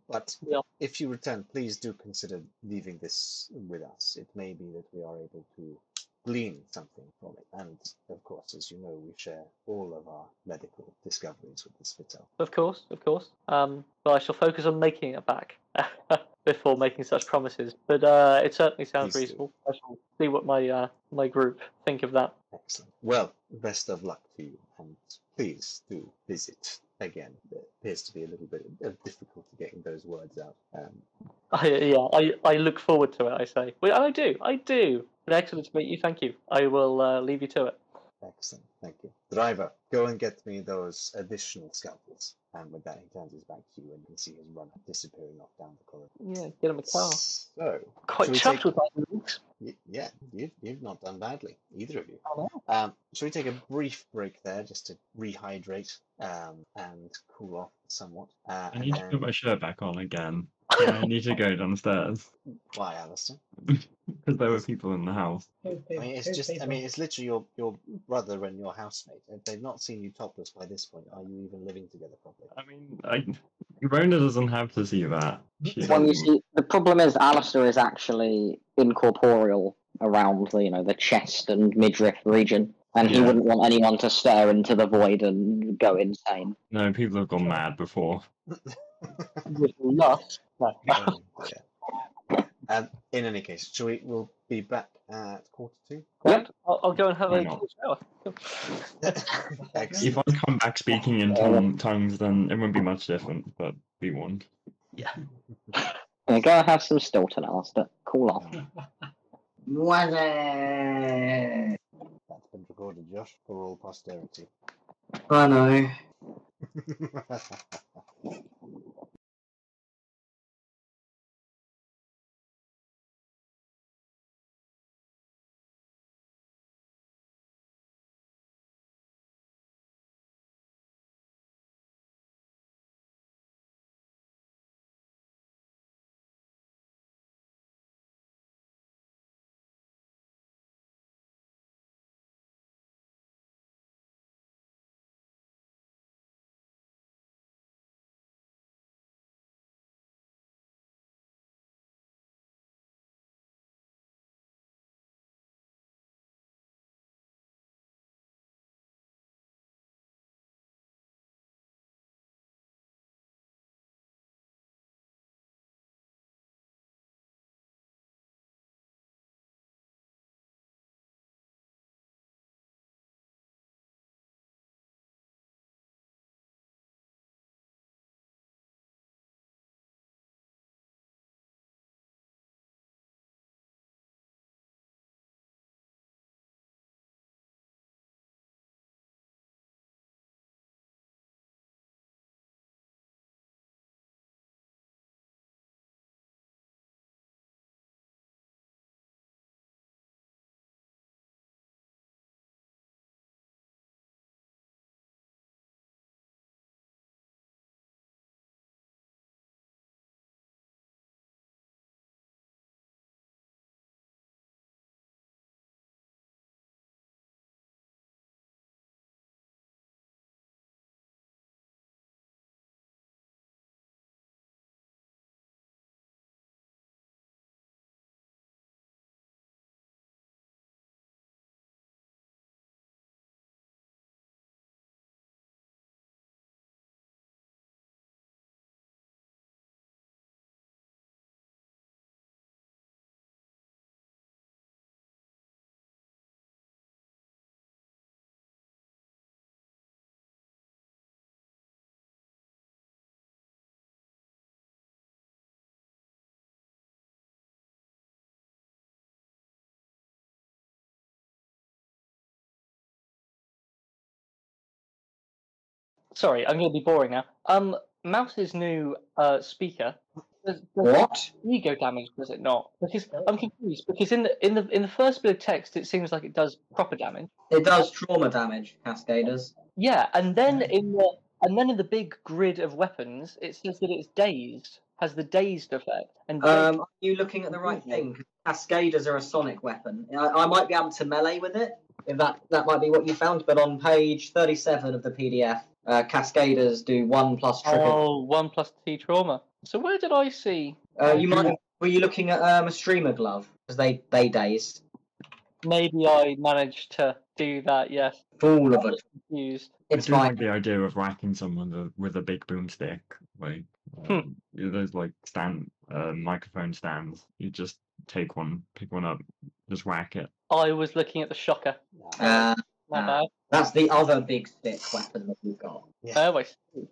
but Yeah. if you return, please do consider leaving this with us. It may be that we are able to glean something from it. And of course, as you know, we share all of our medical discoveries with the Spital. Of course, of course. Um, but I shall focus on making it back *laughs* before making such promises. But uh, it certainly sounds Please do. reasonable. I shall see what my uh, my group think of that. Excellent. Well, best of luck to you, and please do visit again. There appears to be a little bit of difficulty getting those words out. Um, I, yeah, I, I look forward to it. I say, well, I do, I do. Excellent to meet you. Thank you. I will uh, leave you to it. Excellent. Thank you. Driver, go and get me those additional scalpels. And with that, he turns his back to you, and you can see his runner disappearing off down the corridor. Yeah, get him a car. So, Quite chuffed take- with that moves. yeah, you've, you've not done badly, either of you. I know. Um, shall we take a brief break there just to rehydrate um, and cool off somewhat? Uh, I and need to put my shirt back on again. *laughs* I need to go downstairs why, Alistair? *laughs* because there were people in the house. I mean, it's just, I mean, it's literally your, your brother and your housemate. If they've not seen you topless by this point, are you even living together properly? I mean, I, Rona doesn't have to see that. She Well, you see, the problem is Alistair is actually incorporeal around the, you know, the chest and midriff region, and he Yeah. wouldn't want anyone to stare into the void and go insane. No, people have gone mad before. With lust. *laughs* No. Um. In any case, so we? We'll be back at quarter two. Yep. I'll, I'll go and have Why a not? cool *laughs* shower. Excellent. If I come back speaking in tongue, tongues, then it won't be much different. But be warned. Yeah, *laughs* go and have some Stilton, Alistair. Cool off. Was it? That's been recorded, Josh, for all posterity. I know. *laughs* Sorry, I'm going to be boring now. Um, Mouse's new uh, speaker. Does, does What? Ego damage, does it not? Because I'm confused. Because in the in the in the first bit of text, it seems like it does proper damage. It does trauma damage, Cascaders. Yeah, and then in the and then in the big grid of weapons, it says that it's dazed, has the dazed effect. And Um, are you looking at the right thing? Cascaders are a sonic weapon. I, I might be able to melee with it. If that that might be what you found, but on page thirty-seven of the PDF, uh, Cascaders do one plus triple. oh, one plus T trauma. So where did I see? Uh, you might have, were you looking at um, a streamer glove because they they daze. Maybe I managed to do that. Yes, All of it. was confused. It's do like the idea of whacking someone with a, with a big boomstick. Like Hmm. um, you those like stand uh, microphone stands. You just take one, pick one up, just whack it. I was looking at the shocker. Uh, My bad. that's the other big stick weapon that we've got. Yeah. Oh, I see.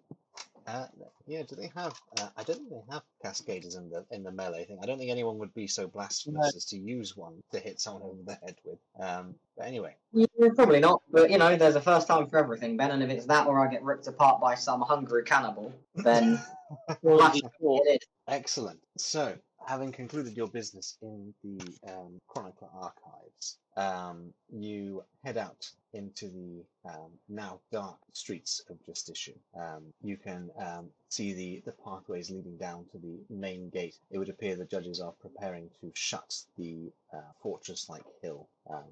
Uh, yeah, do they have? Uh, I don't think they have cascaders in the in the melee thing. I don't think anyone would be so blasphemous as to use one to hit someone over the head with. Um, but anyway, Yeah, probably not. But you know, there's a first time for everything, Ben. And if it's that, or I get ripped apart by some hungry cannibal, then *laughs* we'll have to excellent. So, having concluded your business in the um, Chronicler archives, um, you head out into the um, now dark streets of Justitian. Um, you can um, see the, the pathways leading down to the main gate. It would appear the judges are preparing to shut the uh, fortress like hill um,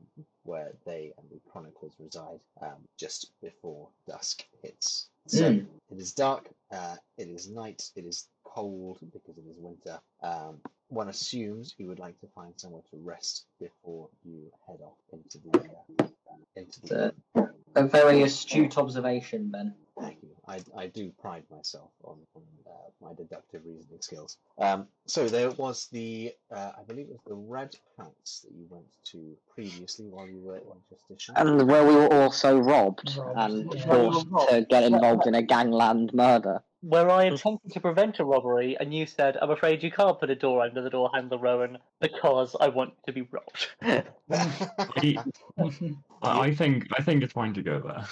where they and the chroniclers reside um, just before dusk hits. So Mm. it is dark, uh, it is night, it is cold because it is winter. Um, one assumes you would like to find somewhere to rest before you head off into the uh, into the. A very astute observation, Ben. Thank you. I, I do pride myself on, on uh, my deductive reasoning skills. Um, so there was the, uh, I believe it was the Red House that you went to previously while you were in Justitian. And where we were also robbed, Robbed, and yeah. forced to get involved in a gangland murder. Where I attempted to prevent a robbery, and you said, "I'm afraid you can't put a door under the door handle, Rowan, because I want to be robbed." I, *laughs* *laughs* I I think I think it's fine to go there.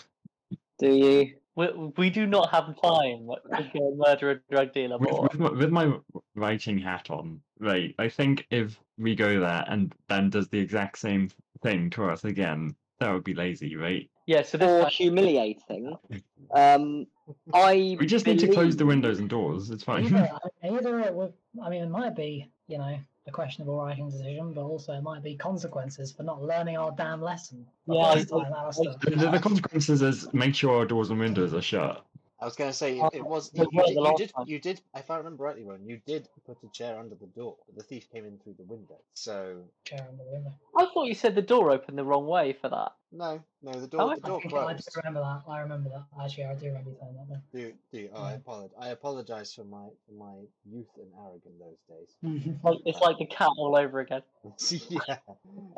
Do you? We, we do not have time to go murder a drug dealer. With, with, my, with my writing hat on, right? I think if we go there and then does the exact same thing to us again, that would be lazy, right? Yeah, so this Or time- humiliating. *laughs* Um, I. We just need to close the windows and doors. It's fine. Either, *laughs* either it would, I mean, it might be, you know, a questionable writing decision, but also it might be consequences for not learning our damn lesson. the Yeah, I- time, Alistair. the, the- the consequences is make sure our doors and windows are shut. I was going to say it was it you, you did, you did you did if I remember rightly, Ron, you did put a chair under the door. but The thief came in through the window. So Chair under the window. I thought you said the door opened the wrong way for that. no, no, the Oh, door I the I, door I do closed. remember that. I remember that. Actually, I do remember saying that. Then. Do, do, oh, I apologize. I apologize for my for my youth and arrogance those days. *laughs* It's like a cat all over again. *laughs* yeah.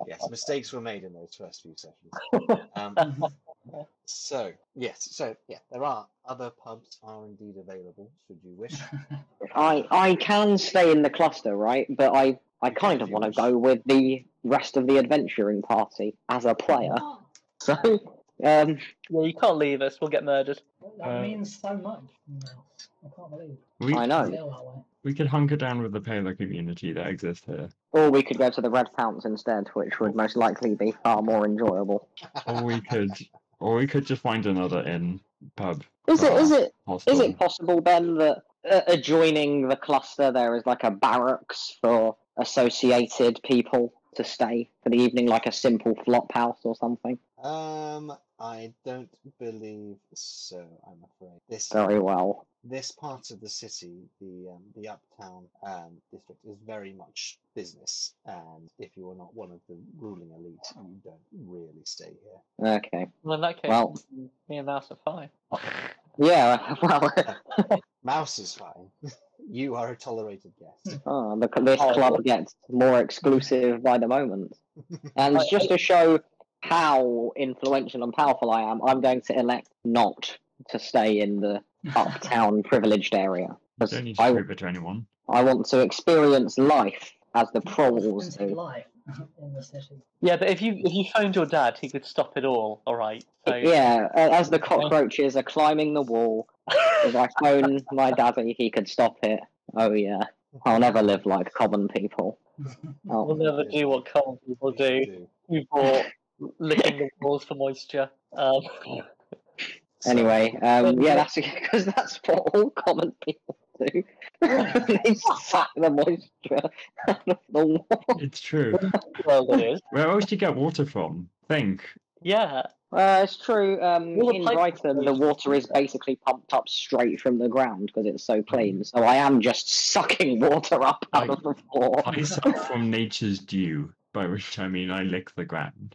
Yes, mistakes were made in those first few sessions. *laughs* Um, so yes, so yeah, there are other pubs are indeed available should you wish. *laughs* I I can stay in the cluster, right? But I I kind if of want to go with the rest of the adventuring party as a player. *laughs* So, um, Yeah, you can't leave us. We'll get murdered. that Uh, means so much. I can't believe We I I know. feel that way. we could hunker down with the Palo community that exists here, or we could go to the Red Founts instead, which would most likely be far more enjoyable. or we could, *laughs* or we could just find another inn, pub, Is it is it hostel. is it possible, Ben, that uh, adjoining the cluster there is like a barracks for associated people to stay for the evening, like a simple flop house or something? Um, I don't believe so. I'm afraid this Very well. this part of the city, the um, the uptown um, district, is very much business, and if you are not one of the ruling elite, you don't really stay here. Okay. Well, in that case, Well- me and Mouse are fine. *laughs* Yeah. *laughs* Well. *laughs* Mouse is fine. You are a tolerated guest. Oh, the, this Oh, club gets more exclusive by the moment. *laughs* And I- just to show how influential and powerful I am, I'm going to elect not to stay in the *laughs* uptown privileged area. You 'Cause don't need to I, prove it to anyone. I want to experience life as the proles do. life in the city. Yeah, but if you if you phoned your dad, he could stop it all. All right. So Yeah, uh, as the cockroaches are climbing the wall, *laughs* if I phone my daddy, he could stop it. Oh yeah, I'll never live like common people. *laughs* we'll Oh, never do what common people do. do. Before licking the walls for moisture. Um, anyway, um, yeah, that's *laughs* because that's what all common people do. *laughs* they suck the moisture out *laughs* of the wall. It's true. *laughs* well, that is. Where else do you get water from? Think. Yeah. Uh, it's true. Um, All the in Brighton, the water is basically pumped up straight from the ground because it's so clean. So I am just sucking water up out I- of the floor. I suck from nature's dew, by which I mean I lick the ground.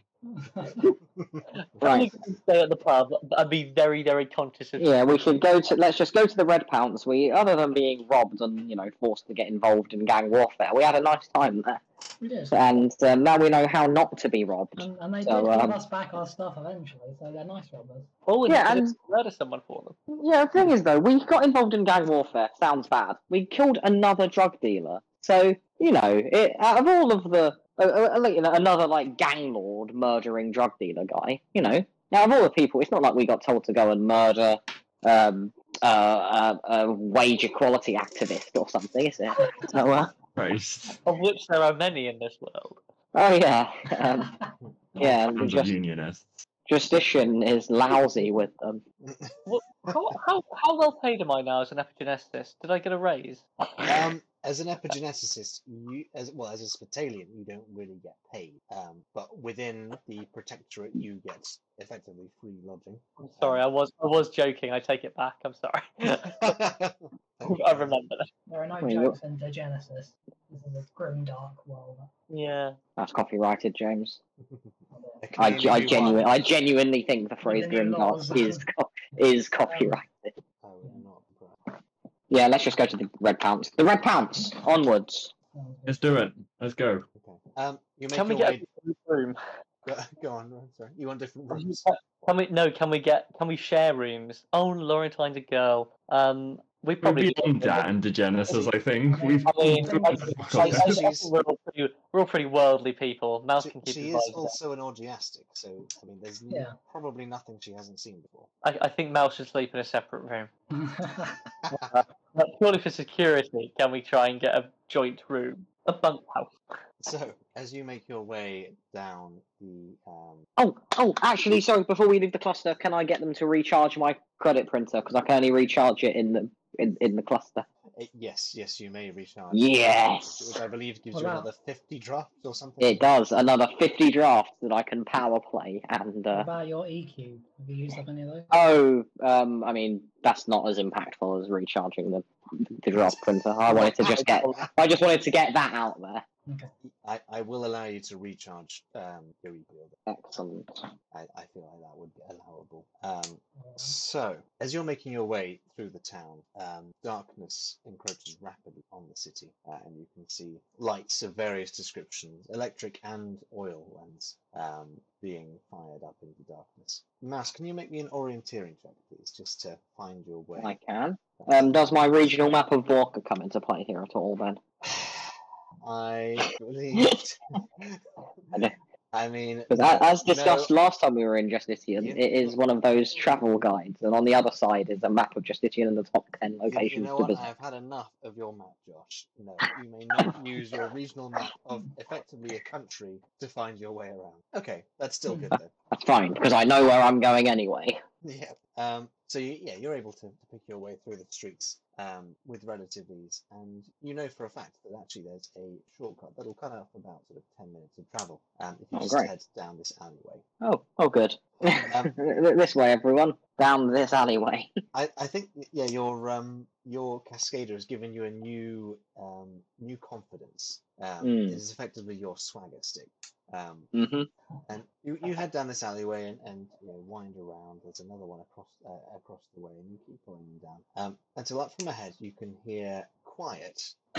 Right. Stay at the pub, I'd be very, very conscious of. Yeah, we should go to. Let's just go to the Red Pounce. We, other than being robbed and you know forced to get involved in gang warfare, we had a nice time there, we did. and um, now we know how not to be robbed. And, and they So, did give um, us back our stuff eventually, so they're nice robbers. Oh, and Yeah, and- murder someone for them. Yeah, the thing is though, we got involved in gang warfare. Sounds bad. We killed another drug dealer. So you know, it, out of all of the like, another like gang lord murdering drug dealer guy. You know, now of all the people, it's not like we got told to go and murder um, uh, uh, a wage equality activist or something, is it? *laughs* So, uh, Of which there are many in this world. oh yeah, um, yeah. Tons Just, unionists. Justitian is lousy with them. How, how, how well paid am I now as an epigeneticist? Did I get a raise? Um, as an epigeneticist, you as well as a Spitalian, you don't really get paid. Um, but within the protectorate, you get effectively free lodging. I'm sorry, I was I was joking. I take it back. I'm sorry. *laughs* I remember that. There are no Wait, jokes in Degenesis. This is a grim, dark world. Yeah. That's copyrighted, James. I, I be genuine. I genuinely think the phrase the "grim dark" is co- is copyrighted. Oh, we're not. Right. Yeah, let's just go to the red pants. The red pants. onwards. Let's do it. Let's go. Okay. Um, you make Can we get way. a different room? Go, go on. Sorry, you want different rooms? Can we no? Can we get? Can we share rooms? Oh, Laurentine's a girl. Um, we We're probably beyond that and Genesis, I think. We've I mean, gone I, through I, the I, I process. think we're, all pretty, we're all pretty worldly people. Mouse She, can keep she his is vibes down. also an orgiastic, so I mean, there's n- Yeah. probably nothing she hasn't seen before. I, I think Mouse should sleep in a separate room. *laughs* But uh, purely for security, can we try and get a joint room, a bunkhouse? So, as you make your way down the, um, Oh, oh, actually, sorry. Before we leave the cluster, can I get them to recharge my credit printer because I can only recharge it in the in, in the cluster. eh, yes, yes, you may recharge. Yes. which I believe gives What you another fifty drafts or something. It does another fifty drafts that I can power play and. What Uh, about your EQ? Have you used up any of those? oh, um, I mean that's not as impactful as recharging the the draft printer. I wanted to just *laughs* get. I just wanted to get that out there. Okay. I, I will allow you to recharge um, your EPO. Excellent. I, I feel like that would be allowable. Um, so, as you're making your way through the town, um, darkness encroaches rapidly on the city, uh, and you can see lights of various descriptions, electric and oil ones, um, being fired up into darkness. Mouse, can you make me an orienteering check, please, just to find your way? I can. Um, does my regional map of Borca come into play here at all? Then *sighs* *sighs* *sighs* *laughs* I *laughs* believe. know. I mean, no, as discussed no, last time we were in Justitian, Yeah. it is one of those travel guides, and on the other side is a map of Justitian and the top ten locations You know to what? visit. I've had enough of your map, Josh. No, you may not use your regional map of effectively a country to find your way around. Okay, that's still good though. That's fine because I know where I'm going anyway. Yeah. Um. So you, yeah, you're able to, to pick your way through the streets um with relative ease, and you know for a fact that actually there's a shortcut that'll cut out about sort of ten minutes of travel. Um, if you Oh, just great. head down this alleyway. Oh, oh, good. Um, *laughs* this way, everyone, down this alleyway. *laughs* I, I think yeah your um your cascader has given you a new um new confidence. Um, Mm. It is effectively your swagger stick. Um, hmm and you, you head down this alleyway and, and you know wind around. There's another one across uh, across the way, and you keep going down um, until up from ahead you can hear quiet *coughs*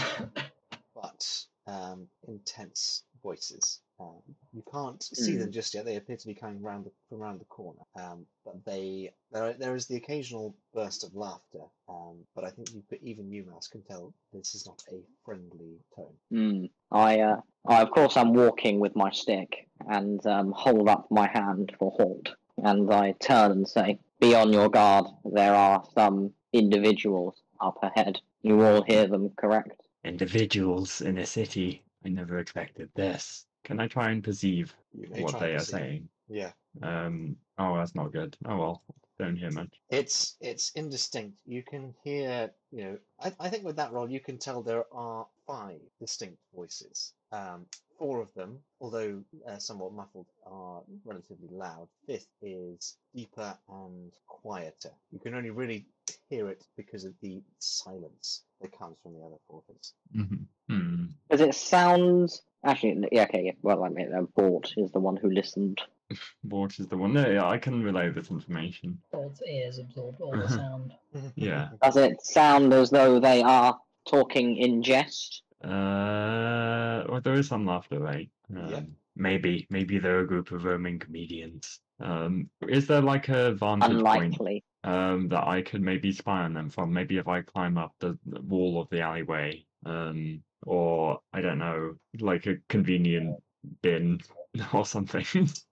but um, intense voices. Um, you can't see them just yet; they appear to be coming round the, from around the corner. Um, but they there there is the occasional burst of laughter. Um, but I think you, even you, Mouse, can tell this is not a friendly tone. Mm. I, uh, I, of course, I'm walking with my stick and um, hold up my hand for halt, and I turn and say, "Be on your guard. There are some individuals up ahead. You all hear them, correct?" Individuals in a city. I never expected this. Can I try and perceive You what they and are perceive. saying? Yeah. Um. Oh, that's not good. Oh well. Don't hear much. It's it's indistinct. You can hear, you know, I, I think with that roll you can tell there are five distinct voices. Um, four of them, although uh, somewhat muffled, are relatively loud. Fifth is deeper and quieter. You can only really hear it because of the silence that comes from the other voices. Mm-hmm. Hmm. Does it sound? Actually, yeah, okay. Yeah, well, I mean, uh, Bort is the one who listened. *laughs* Bort is the one. No, yeah, I can relay this information. Bolt's ears absorbed all the sound. Yeah. Does it sound as though they are talking in jest? Uh, well, there is some laughter, right? Um, Yep. Maybe, maybe they're a group of roaming comedians. Um, is there like a vantage point um that I could maybe spy on them from? Maybe if I climb up the, the wall of the alleyway, um, or I don't know, like a convenient bin *laughs* or something.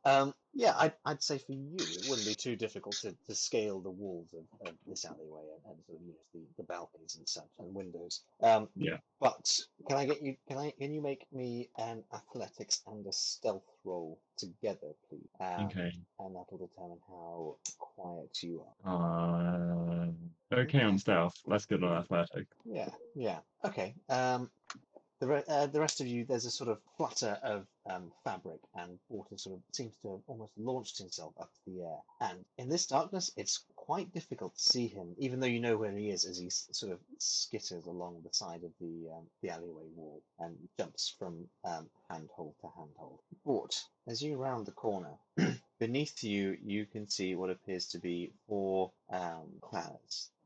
Um, yeah, I'd, I'd say for you, it wouldn't be too difficult to, to scale the walls of, of this alleyway and, and sort of use the, the balconies and such and windows. Um, Yeah. But can I get you? Can I? Can you make me an athletics and a stealth roll together, please? Um, okay. And that will determine how quiet you are. Uh, okay on stealth. Let's get on athletic. Yeah, yeah. Okay. Um, the re- uh, the rest of you, there's a sort of flutter of um, fabric, and water sort of seems to have almost launched himself up to the air. And in this darkness, it's quite difficult to see him, even though you know where he is, as he s- sort of skitters along the side of the um, the alleyway wall and jumps from um, handhold to handhold. But as you round the corner, *clears throat* beneath you, you can see what appears to be four um,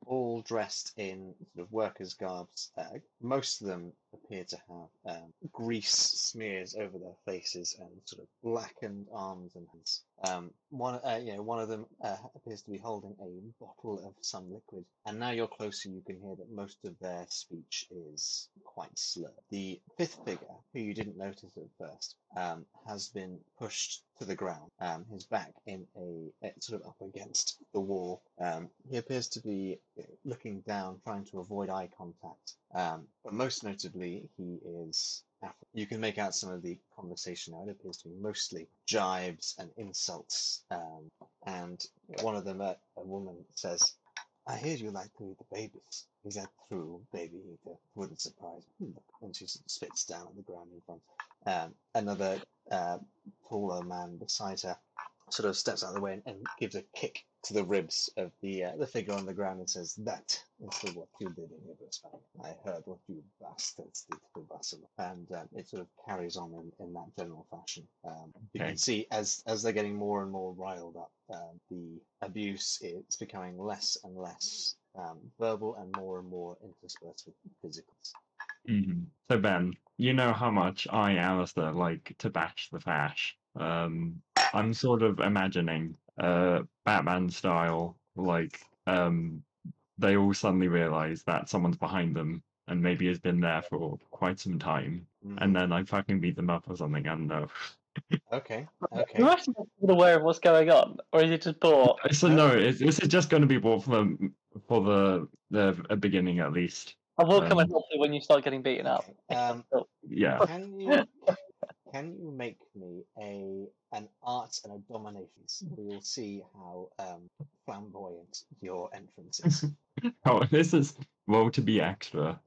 all dressed in sort of workers' garbs. Uh, most of them appear to have um, grease smears over their faces and sort of blackened arms and hands. Um, one, uh, you know, one of them uh, appears to be holding a bottle of some liquid. And now you're closer, you can hear that most of their speech is quite slurred. The fifth figure, who you didn't notice at first, um, has been pushed to the ground, um, his back in a, uh, sort of up against the wall. Um, he appears to be looking down, trying to avoid eye contact. Um, but most notably, he is You can make out some of the conversation now. It appears to be mostly jibes and insults. Um, and one of them, a, a woman, says, I hear you like to eat the babies. Is that true, baby eater? Wouldn't surprise me. And she spits down on the ground in front. Um, another uh, taller man beside her sort of steps out of the way and, and gives a kick to the ribs of the uh, the figure on the ground and says, "That is what you did in Iberspan. I heard what you bastards did to Barcelona." And um, it sort of carries on in, in that general fashion. Um, You Okay. can see as as they're getting more and more riled up, um, the abuse is becoming less and less um, verbal and more and more interspersed with physicals. hmm So Ben, you know how much I, Alistair, like to bash the fash. Um, I'm sort of imagining uh Batman style, like um they all suddenly realize that someone's behind them and maybe has been there for quite some time, and then I fucking beat them up or something. I don't know. *laughs* Okay, Okay. You okay. must be aware of what's going on, or is it just Bort? *laughs* So no, it's, this is just going to be Bort for the for the the beginning at least. I will come and Um, help you when you start getting beaten up. Um, Yeah. Can you can you make me a an art and a dominations? We will see how um, flamboyant your entrance is. *laughs* Oh, this is well to be extra.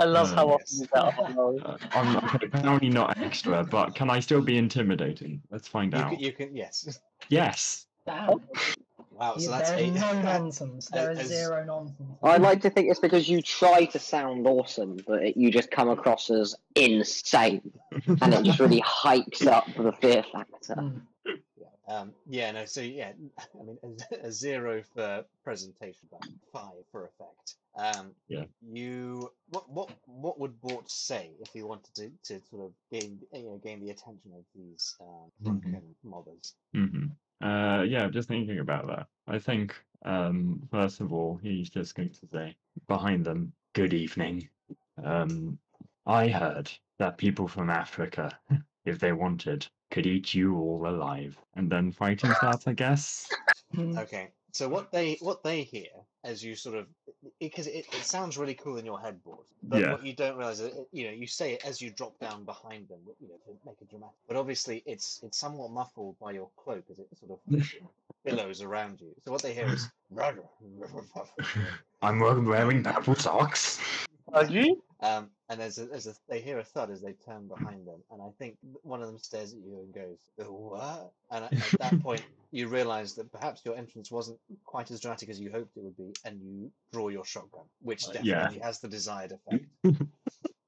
I love *laughs* Uh, how often yes. you get. Uh, I'm okay, apparently not extra, but can I still be intimidating? Let's find You out. can, you can yes. Yes. Damn. *laughs* Wow, so You- that's there is eight. no *laughs* nonsense. There is as- zero nonsense. I'd like to think it's because you try to sound awesome, but it, you just come across as insane, and it just really *laughs* hikes up the fear factor. Mm. Um, yeah, no. So yeah, *laughs* I mean, a, a zero for presentation, but five for effect. Um, Yeah. You what what what would Bort say if he wanted to, to sort of gain you know gain the attention of these um, drunken mobbers? hmm Uh, yeah, just thinking about that. I think, um, first of all, he's just going to say behind them, "Good evening." Um, I heard that people from Africa, *laughs* if they wanted, could eat you all alive, and then fighting starts. I guess. *laughs* Okay. So what they what they hear as you sort of because it, it sounds really cool in your headboard, but Yeah. what you don't realize is it- you know you say it as you drop down behind them, you know, to make it dramatic. But obviously it's it's somewhat muffled by your cloak as it sort of *laughs* billows around you. So what they hear is *laughs* I'm wearing purple socks. Are you? um, and there's a, there's a they hear a thud as they turn behind them, and I think one of them stares at you and goes, what?" And at, at that *laughs* point, you realise that perhaps your entrance wasn't quite as dramatic as you hoped it would be, and you draw your shotgun, which Uh, definitely yeah. has the desired effect. *laughs*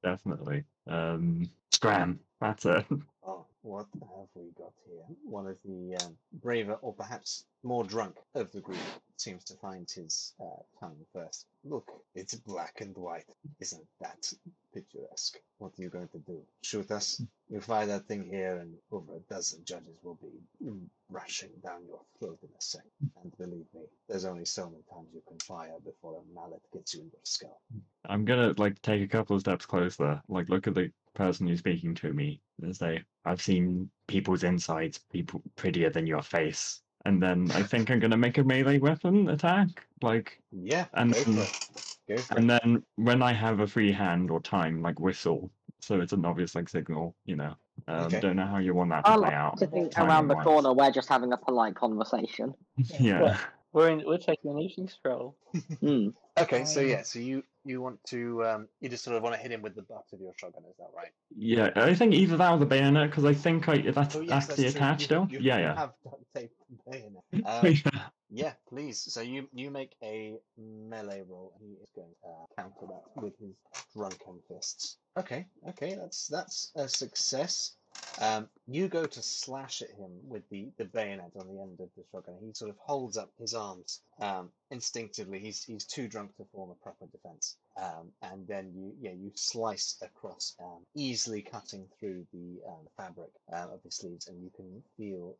Definitely. Um, scram. That's it. Oh, what have we got here? One of the um, braver, or perhaps more drunk of the group, seems to find his uh, tongue first. Look, it's black and white. Isn't that picturesque? What are you going to do? Shoot us? You fire that thing here, and over a dozen judges will be rushing down your throat in a second. And believe me, there's only so many times you can fire before a mallet gets you in your skull. I'm gonna like take a couple of steps closer, like look at the person who's speaking to me, They say, I've seen people's insides people prettier than your face. And then I *laughs* think I'm gonna make a melee weapon attack. Like Yeah, And go for then- it. Go for and it. then when I have a free hand or time, like whistle. So it's an obvious like signal, you know. Um, Okay. Don't know how you want that to I play like out. to think around the timing-wise. corner we're just having a polite conversation. *laughs* yeah. We're in. We're taking an evening stroll. Hmm. Okay, so Um, yeah, so you you want to um you just sort of want to hit him with the butt of your shotgun, is that right? Yeah, I think either that or the bayonet, because I think I that's Oh yes, actually that's true. attached You, still. you, yeah, yeah. have duct tape and bayonet. Um, *laughs* Yeah. Yeah, please. So you you make a melee roll, and he is going to uh, counter that with his drunken fists. Okay, okay, that's that's a success. Um, you go to slash at him with the, the bayonet on the end of the shotgun. He sort of holds up his arms um, instinctively. He's he's too drunk to form a proper defense. Um, and then you yeah you slice across, um, easily cutting through the um, fabric uh, of his sleeves, and you can feel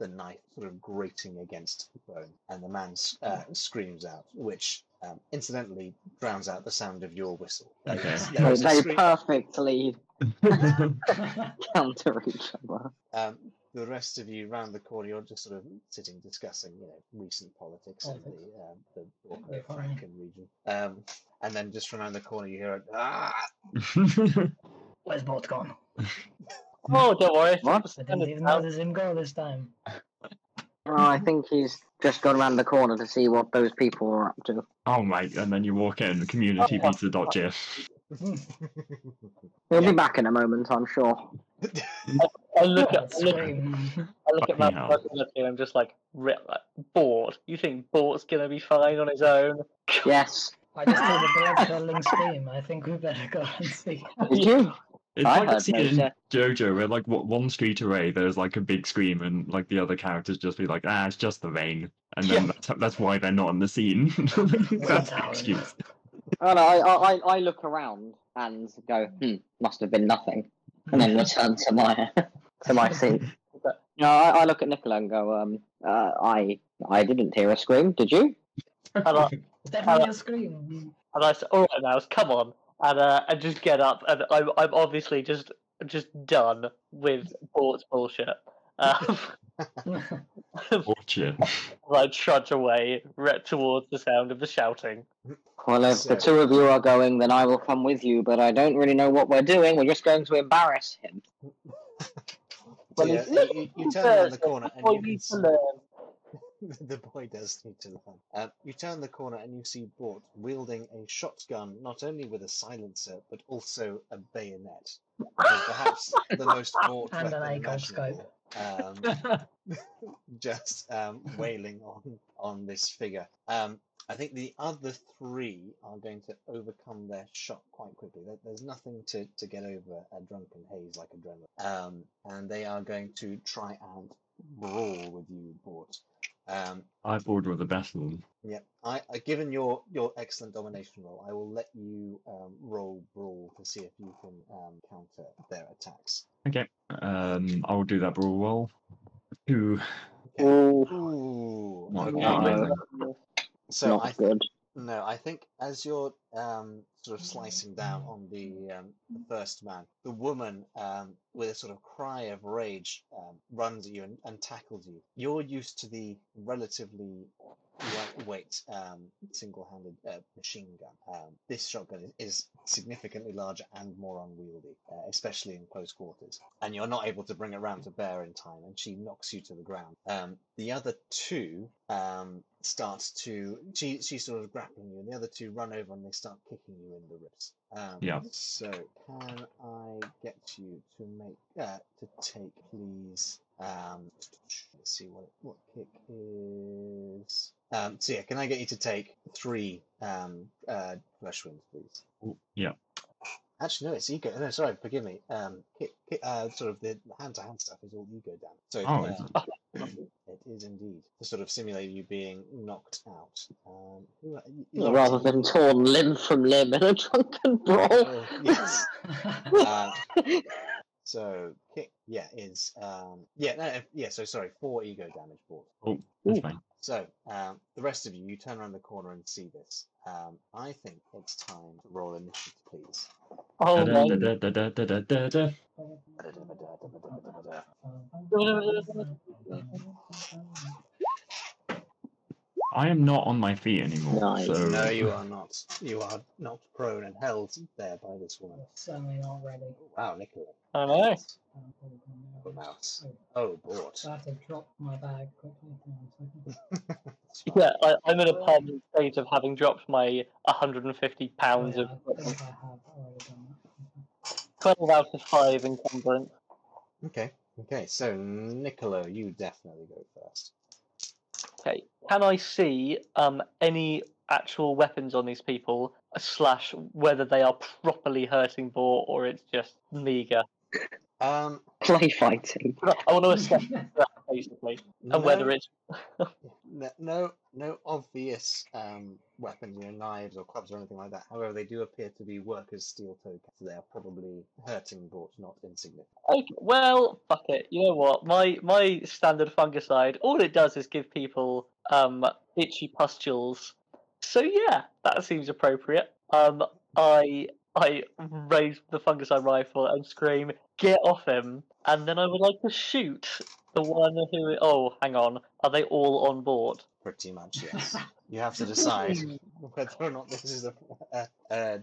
the knife sort of grating against the bone. And the man uh, screams out, which um, incidentally drowns out the sound of your whistle. There Okay. is- there is They scream- perfectly *laughs* counter each other. Um, the rest of you round the corner, you're just sort of sitting discussing, you know, recent politics in the um, the That'd Borca be funny. Franka region. Um, and then just from around the corner, you hear a ah. Where's Bort gone? Oh, don't worry. it's What? just I didn't even out- notice him go this time. Oh, I think he's just gone around the corner to see what those people are up to. oh my! And then you walk in the community pizza dot gif. He'll be back in a moment, I'm sure. I look at. I look. I look at Fucking my and I'm just like, re- like bored. You think Bort's gonna be fine on his own? Yes. I just heard a blood curdling scream. I think we better go and see. Did you? It's I like a heard scene no in shit. JoJo where like one street away there's like a big scream and like the other characters just be like ah it's just the rain and then Yeah. that's, that's why they're not in the scene. *laughs* that's the excuse. No, I, I, I- I look around and go, hmm, must have been nothing. And then return to my to my seat. No, I, I look at Nicola and go, um, uh, I I didn't hear a scream, did you? *laughs* And I, It's definitely a scream. and I said, "All right, now, come on," and uh, and just get up. And I'm I'm obviously just just done with Bort's bullshit. Um, *laughs* Orchard. *laughs* I trudge away re- towards the sound of the shouting. Well, if the two of you are going, then I will come with you, but I don't really know what we're doing. We're just going to embarrass him. Well, yeah, you, you, you turn around the corner and Boy *laughs* you can needs to see, learn. *laughs* the boy does need to learn. Um, you turn the corner and you see Bort wielding a shotgun, not only with a silencer but also a bayonet. So perhaps *laughs* the most Bort And an weapon scope. imaginable. Um, *laughs* just um, wailing on on this figure. Um, I think the other three are going to overcome their shock quite quickly. There's nothing to, to get over a drunken haze like adrenaline. Um, and they are going to try and brawl with you, Bort. Um, I thought were the best of them. yeah, I, I given your your excellent domination roll, I will let you um, roll brawl to see if you can um, counter their attacks. Okay. Um, I'll do that brawl roll. Two. Ooh, Ooh, Not okay. no. So not I good. No, I think as you're um, sort of slicing down on the, um, the first man, the woman, um, with a sort of cry of rage, um, runs at you and, and tackles you. You're used to the relatively lightweight um, single-handed uh, machine gun. Um, this shotgun is, is significantly larger and more unwieldy, uh, especially in close quarters. And you're not able to bring it round to bear in time, and she knocks you to the ground. Um, the other two um, start to she she's sort of grappling you, and the other two run over and they start kicking you in the ribs. Um, Yeah. So can I get you to make uh, to take please? Um, let's see what what kick is. Um, so yeah, can I get you to take three um, uh, flesh wounds, please? Ooh, Yeah. Actually, no, it's ego. No, sorry, forgive me. Um, kick, kick, uh, sort of the hand-to-hand stuff is all ego damage. So Oh, *laughs* it is indeed to sort of simulate you being knocked out. Um, who, you- you Rather than torn limb from limb in a drunken *laughs* brawl. Oh, yes. Uh, so kick yeah, is um, yeah, no, yeah. So sorry, four ego damage Bort. Oh, that's fine. So um, the rest of you, you turn around the corner and see this. Um, I think it's time to roll initiative, please. Oh. I am not on my feet anymore. Nice. So No, you are not. You are not prone and held there by this woman. Certainly not ready. Wow, Nicola. I know. Oh, mouse. Oh, Bort. I have to drop my bag quickly. Hang on a second. Yeah, I, I'm in a permanent state of having dropped my 150 Oh, pounds yeah, of I think I have already done that. 12 out of 5 encumbrance. Okay. Okay. So Nicola, you definitely go first. Okay, can I see um any actual weapons on these people, slash whether they are properly hurting Bort or it's just meager? Um, Play fighting. I want to *laughs* assess that basically, and whether no- it's No, no, no obvious um, weapons, you know, knives or clubs or anything like that. However, they do appear to be workers' steel toe caps. They are probably hurting, but not insignificant. Okay, well, fuck it. You know what? My my standard fungicide, all it does is give people um itchy pustules. So yeah, that seems appropriate. Um, I I raise the fungicide rifle and scream, "Get off him!" And then I would like to shoot the one who. Oh, hang on. Are they all on Bort? Pretty much, yes. you have to decide *laughs* whether or not this is a a, a,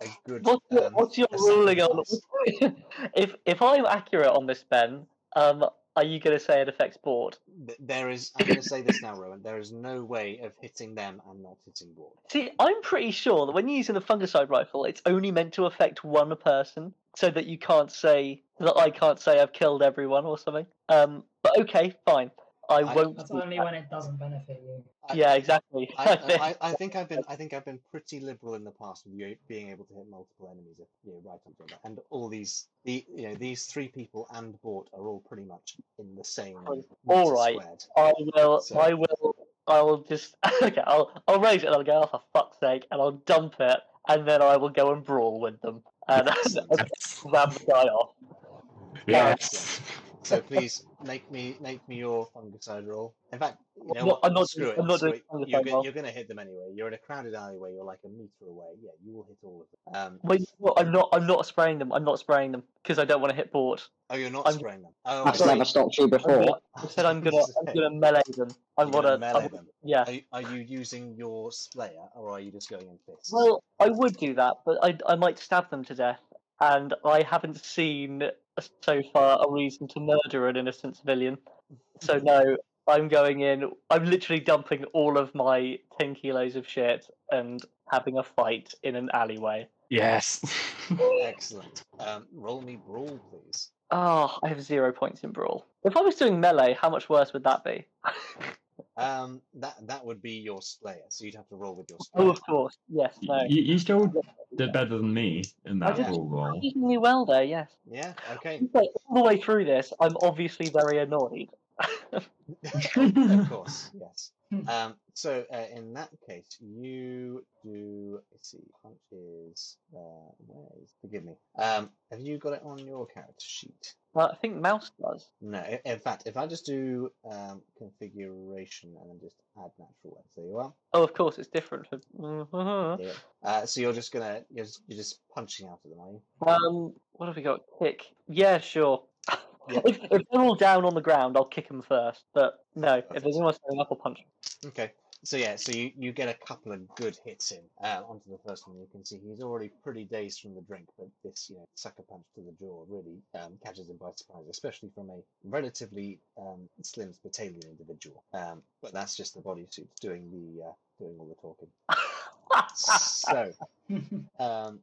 a good. What's your, um, what's your ruling on? pass. *laughs* if if I'm accurate on this, Ben, um, are you going to say it affects Bort? There is. I'm going to say this now, Rowan. There is no way of hitting them and not hitting Bort. See, I'm pretty sure that when you're using a fungicide rifle, it's only meant to affect one person, so that you can't say that I can't say I've killed everyone or something. Um, but okay, fine. I I- won't. That's only that. when it doesn't benefit you. I- Yeah, exactly. I, *laughs* I, I think I've been I think I've been pretty liberal in the past with you being able to hit multiple enemies if you know, right on each other. And all these the you know these three people and Bort are all pretty much in the same. All right, squared. I will. So- I will. I will just. *laughs* Okay, I'll. I'll raise it and I'll go. Oh, for fuck's sake! And I'll dump it, and then I will go and brawl with them Uh, *laughs* and grab the guy off. Yes. So please make me make me your fungicide roll. In fact, you know I'm what? not- I'm not Screw doing- it. I'm not screw doing it. fungicide You're, go- roll. you're going to hit them anyway. You're in a crowded alleyway. You're like a meter away. Yeah, you will hit all of them. Um, Wait, well, I'm not. I'm not spraying them. I'm not spraying them because I don't want to hit Bort. oh, you're not I'm- spraying them. Oh, That's I see. never stopped you I'm gonna, before. I said I'm gonna. I'm gonna melee them. I You're want gonna to. melee them. Yeah. Are you, are you using your slayer or are you just going in fists? Well, I would do that, but I, I might stab them to death, and I haven't seen so far a reason to murder an innocent civilian. So no, I'm going in. I'm literally dumping all of my ten kilos of shit and having a fight in an alleyway. Yes. *laughs* Excellent. Um, roll me brawl, please. Oh, I have zero points in brawl. If I was doing melee, how much worse would that be? *laughs* Um, that that would be your slayer, so you'd have to roll with your oh, of course. Yes. No. you, you still did better than me in I that did brawl roll. Reasonably well there. Yes. Yeah. Okay. So, all the way through this, I'm obviously very annoyed. *laughs* of course. Yes. Um, so uh, in that case, you do. Let's see. Punch is. Uh, where is? Forgive me. Um, have you got it on your character sheet? Well, I think Mouse does. No. In fact, if I just do um, configuration and then just add natural weapons, there you are. Oh, of course, it's different. For... Mhm. Yeah. Uh, so you're just gonna you're just, you're just punching out at them, are you? Um, what have we got? Kick. Yeah, sure. If, if they're all down on the ground, I'll kick them first. But no, if there's anyone standing up, I'll punch 'em. Okay. So yeah, so you, you get a couple of good hits in uh, onto the first one. You can see he's already pretty dazed from the drink, but this you know sucker punch to the jaw really um, catches him by surprise, especially from a relatively um, slim Spitalian individual. Um, but that's just the bodysuit doing the uh, doing all the talking. *laughs* So um,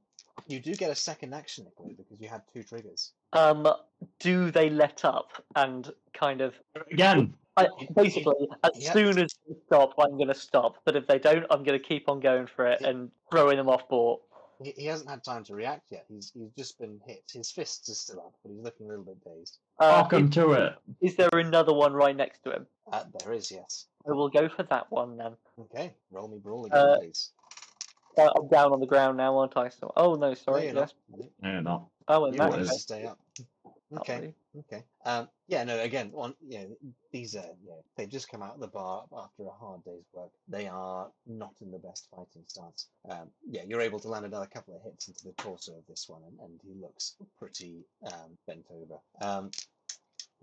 you do get a second action, Nicola, because you had two triggers. um, do they let up and kind of? Again. I, Y- basically, as Yep. soon as they stop, I'm going to stop. But if they don't, I'm going to keep on going for it Yeah. and throwing them off Bort. He, he hasn't had time to react yet. He's he's just been hit. His fists are still up, but he's looking a little bit dazed. Uh, Welcome to it. is, is there another one right next to him? Uh, there is yes. I will go for that one then. Okay, roll me brawl again, Uh, please. Uh, I'm down on the ground now, aren't I? So, oh no, No, sorry. you're Yes. not. No, not. Oh, in You that managed to stay up. Okay. Lovely. Okay. Um, yeah, no, again, one, you know, these are, you know, they've just come out of the bar after a hard day's work. They are not in the best fighting stance. Um, yeah, you're able to land another couple of hits into the torso of this one, and, and he looks pretty um, bent over.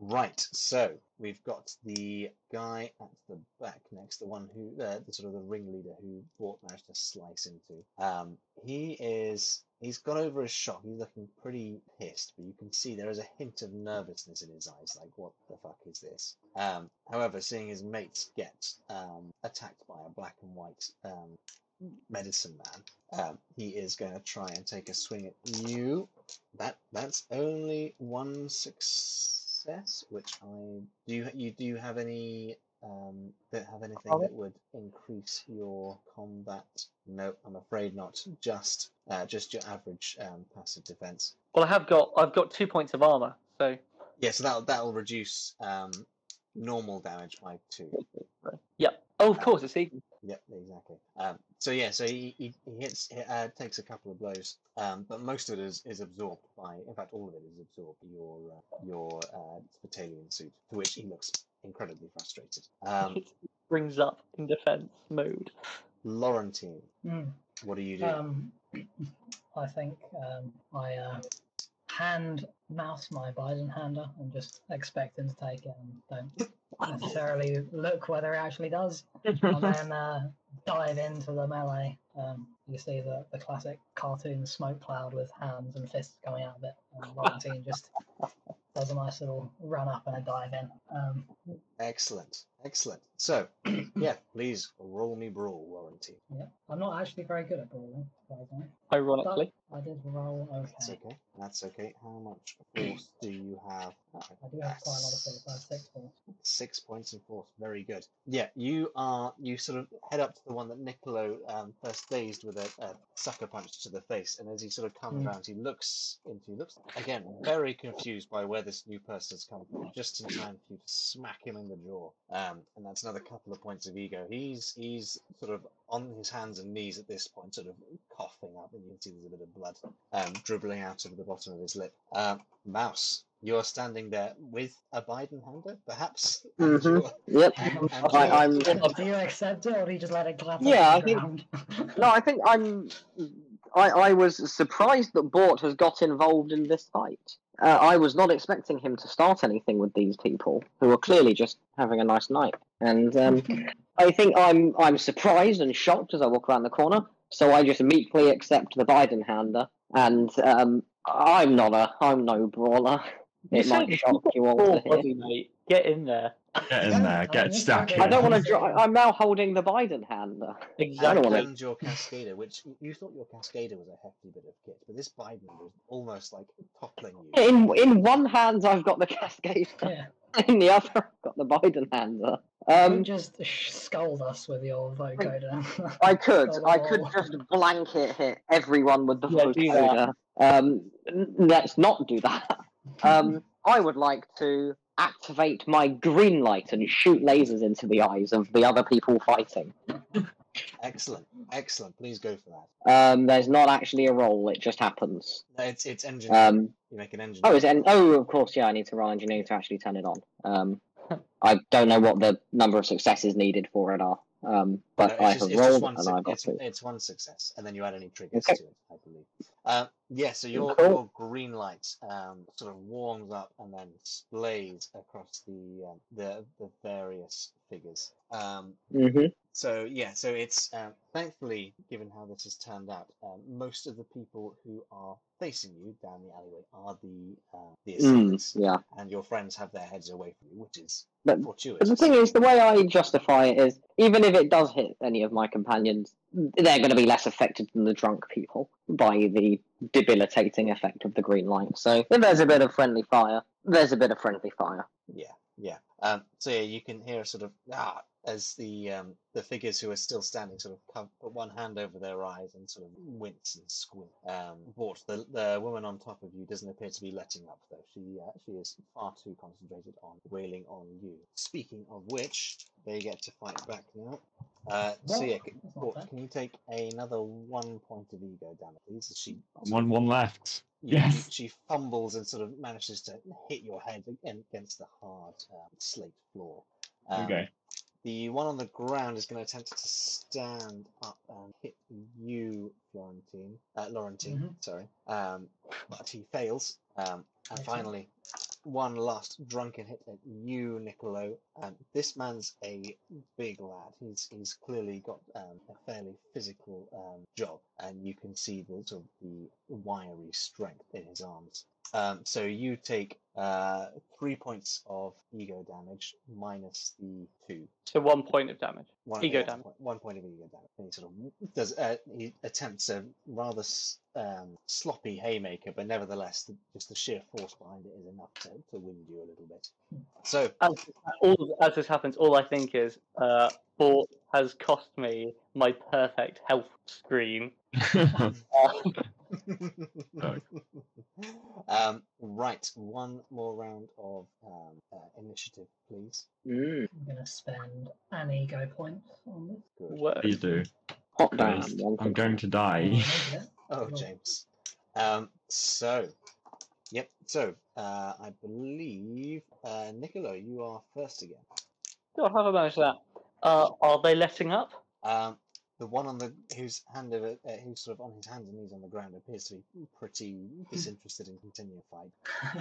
Right, so we've got the guy at the back next, the one who, uh, the sort of the ringleader who Bort managed to slice into. Um, he is He's got over his shock. He's looking pretty pissed, but you can see there is a hint of nervousness in his eyes. Like, what the fuck is this? Um, however, seeing his mates get um, attacked by a black and white um, medicine man, um, he is going to try and take a swing at you. That that's only one success, which I do. You, you do you have any? Um, don't have anything that would increase your combat? No, I'm afraid not. Just uh, just your average um, passive defense. Well, I have got I've got two points of armor, so Yeah, so that'll that'll reduce um, normal damage by two. yeah. Oh, of Uh, course, it's even. Yep, exactly. Um, so yeah, so he, he, he hits, he, uh, takes a couple of blows, um, but most of it is, is absorbed by, in fact, all of it is absorbed by your uh, your uh, battalion suit, to which he looks incredibly frustrated. Um, *laughs* it brings up in defense mode. Laurentine, Mm. what do you do? Um, *clears throat* I think um, I uh, hand mouse my Biden hander and just expect him to take it and don't *laughs* necessarily look whether it actually does. *laughs* And then uh, dive into the melee. Um, you see the, the classic cartoon smoke cloud with hands and fists coming out of it. And Valentine just does a nice little run up and a dive in. Um, Excellent, excellent. So, *clears throat* yeah, please roll me brawl, Laurentine. yeah, I'm not actually very good at brawling, surprisingly. Ironically, But I did roll That's okay. okay. That's okay. How much *clears throat* force do you have? Oh, I do have quite a lot of force. I have six force. Six points of force. Very good. Yeah, you are. You sort of head up to the one that Niccolo um, first dazed with a, a sucker punch to the face, and as he sort of comes Mm. around, he looks into. He looks again very confused by where this new person has come from. Just in time for you to smack him in the jaw. Um, and that's another couple of points of ego. He's he's sort of on his hands and knees at this point, sort of coughing up, and you can see there's a bit of blood um, dribbling out of the bottom of his lip. Um, Mouse, you're standing there with a Biden hander, perhaps. *laughs* and Mhm. you're- Yep. and- and I, I'm. Do you accept it or do you just let it clap Yeah, I think- No, I think I'm. I, I was surprised that Bort has got involved in this fight. Uh, I was not expecting him to start anything with these people, who are clearly just having a nice night. And um, *laughs* I think I'm I'm surprised and shocked as I walk around the corner. So I just meekly accept the Biden hander, and um, I'm not a I'm no brawler. It You might shock you all Poor to hear. buddy, mate. Get in there. Get in there, get stuck in. I don't want to. Yeah. Dr- I'm now holding the Biden hander. I don't wanna- your Cascader, which you thought your Cascader was a hefty bit of kit, but this Biden was almost like toppling you. In in one hand, I've got the Cascade. yeah. *laughs* In the other, I've got the Biden hander. you Um, just scold us with your vocoder. I *laughs* could, I could just blanket hit everyone with the Yeah, do that. vocoder. Um, let's not do that. *laughs* Um, I would like to activate my green light and shoot lasers into the eyes of the other people fighting. Excellent, excellent. Please go for that. Um, there's not actually a roll; it just happens. No, it's it's engine. Um, you make an engine. oh, is it? en- Oh, of course, yeah. I need to roll engineering to actually turn it on. Um, *laughs* I don't know what the number of successes needed for it are. Um, but it's I just- have rolled one and I got it's, two. it's one success, and then you add any triggers Okay. to it, I believe. Uh, yeah, so your, Cool. your green light um, sort of warms up and then splays across the um, the the various figures. Um, hmm so yeah, so it's um, thankfully, given how this has turned out, um, most of the people who are facing you down the alleyway are the uh, the Mm, assailants, yeah. and your friends have their heads away from you, which is But- fortuitous. But the thing is, the way I justify it is, even if it does hit any of my companions, they're going to be less affected than the drunk people by the debilitating effect of the green light. So if there's a bit of friendly fire, there's a bit of friendly fire. Yeah, yeah. Um, so yeah, you can hear sort of ah as the um, the figures who are still standing sort of come, put one hand over their eyes and sort of wince and squint. Um, Bort, the the woman on top of you doesn't appear to be letting up though. She uh, she is far too concentrated on wailing on you. Speaking of which, they get to fight back now. Uh, so yeah, c- that's not Bort, bad. can you take another one point of ego damage, please? As she One one left. you- you- Yes. she fumbles and sort of manages to hit your head against the hard um, slate floor. Um, Okay. The one on the ground is going to attempt to stand up and hit you, Florentine. Uh, Laurentine, Mhm. sorry. Um, but he fails. Um, and finally, one last drunken hit at you, Niccolo. Um, this man's a big lad. He's he's clearly got um, a fairly physical um, job, and you can see the sort of the wiry strength in his arms. Um, so you take uh, three points of ego damage minus the two. So one point of damage. One, Ego yeah, damage. One, one point of ego damage. And he sort of does. Uh, he attempts a rather um, sloppy haymaker, but nevertheless, the, just the sheer force behind it is enough to, to wind you a little bit. So As, all, as this happens, all I think is, uh, Bort has cost me my perfect health screen. *laughs* *laughs* Um, right, one more round of um, uh, initiative, please. Mm. I'm gonna spend an ego point on this. Good. word. Please do. Hot damn. I'm going to Oh, die. *laughs* Oh, James. Um, so, yep. So, uh, I believe, uh, Niccolo, you are first again. God, how have I managed that? Uh, are they letting up? Um, the one on the whose hand of it, uh, who's sort of on his hands and knees on the ground appears to be pretty disinterested in continuing fight.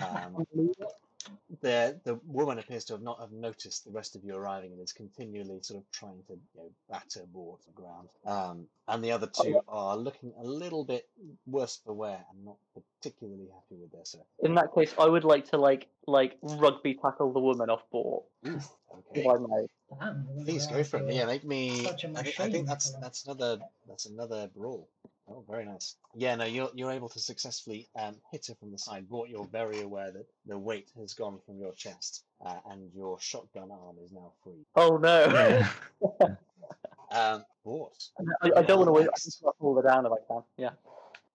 Um, *laughs* the the woman appears to have not have noticed the rest of you arriving and is continually sort of trying to you know batter boards the ground. Um, and the other two are looking a little bit worse for wear and not particularly happy with their sir. In that case, I would like to like like rugby tackle the woman off Bort. Okay. *laughs* If I may. Damn, Please go for it. Yeah, make me. such a I, I think that's that's another that's another brawl. Oh, very nice. Yeah, no, you're you're able to successfully um, hit her from the side. But you're very aware that the weight has gone from your chest, uh, and your shotgun arm is now free. Oh no! *laughs* Yeah. Um, Bort. I, I don't want to win. I just want to pull her down if I can. Yeah.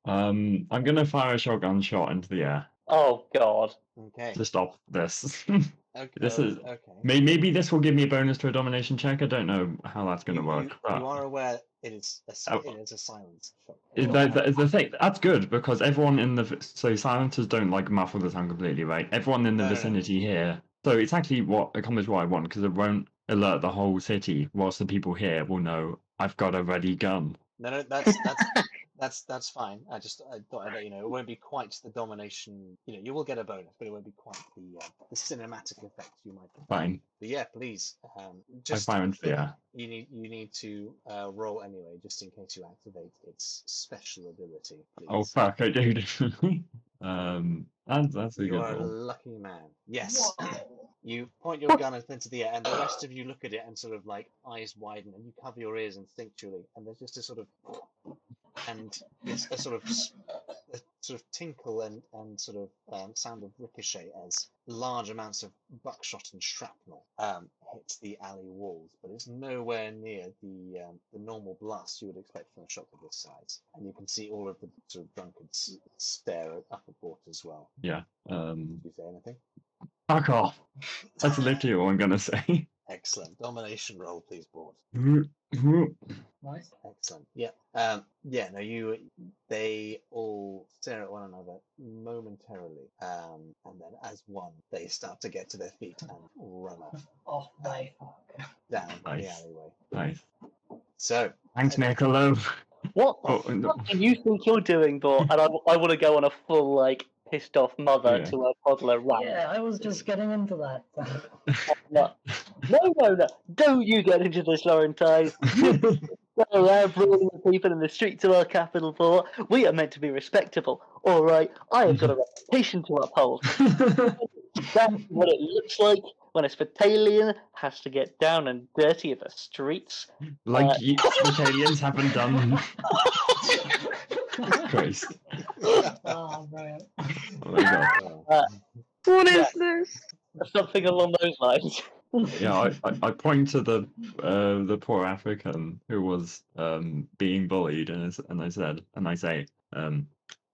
Um, I'm gonna fire a shotgun shot into the air Oh god. Okay. to stop this. *laughs* Okay. this is- okay. May- Maybe this will give me a bonus to a domination check. I don't know how that's gonna work. You, but you are aware it is a Oh. it is a silence. Is that, that is the thing. That's good because everyone in the so silencers don't like muffle the sound completely, right? Everyone in the No, no, no. vicinity here. So it's actually what accomplishes what I want because it won't alert the whole city. Whilst the people here will know I've got a ready gun. No, no, that's that's *laughs* that's that's fine. I just I thought I'd let you know it won't be quite the domination. You know, you will get a bonus, but it won't be quite the uh, the cinematic effect you might. prefer. Fine. But yeah, please. Um, I just fire into for- the. You need you need to uh, roll anyway, just in case you activate its special ability. Please. Oh fuck! I do. *laughs* um, and that's a you good are a lucky man. Yes. You point your gun up into the air, and the rest of you look at it and sort of like eyes widen, and you cover your ears instinctually, and there's just a sort of and it's a sort of a sort of tinkle and and sort of um, sound of ricochet as large amounts of buckshot and shrapnel um, hits the alley walls, but it's nowhere near the um, the normal blast you would expect from a shot of this size. And you can see all of the sort of drunkards stare up at Bort as well. Yeah. Um, Did you say anything? fuck off. That's literally all I'm gonna say. *laughs* Excellent. Domination roll, please, Bort. Nice. Excellent. Yeah. Um, yeah. No, you. They all stare at one another momentarily, um, and then as one, they start to get to their feet and run off Off they fuck. down the Nice. alleyway. nice. So, Thanks, Niccolo. What the Oh, and- fuck do you think you're doing, Bort? And I, I want to go on a full like pissed off mother Yeah. to a toddler rant. Yeah, I was just getting into that. *laughs* No, no, no, no! Don't you get into this, Laurentine. *laughs* Go around brawling with people in the streets of our capital port. We are meant to be respectable. All right, I have got a reputation to uphold. That's what it looks like when a Spitalian has to get down and dirty in the streets. like Uh, you Italians haven't done. *laughs* Christ. oh, brilliant. Oh my god. uh, What this? Something along those lines. Yeah, I, I, I point to the uh, the poor African who was um, being bullied, and I s- and I said, and I say, um,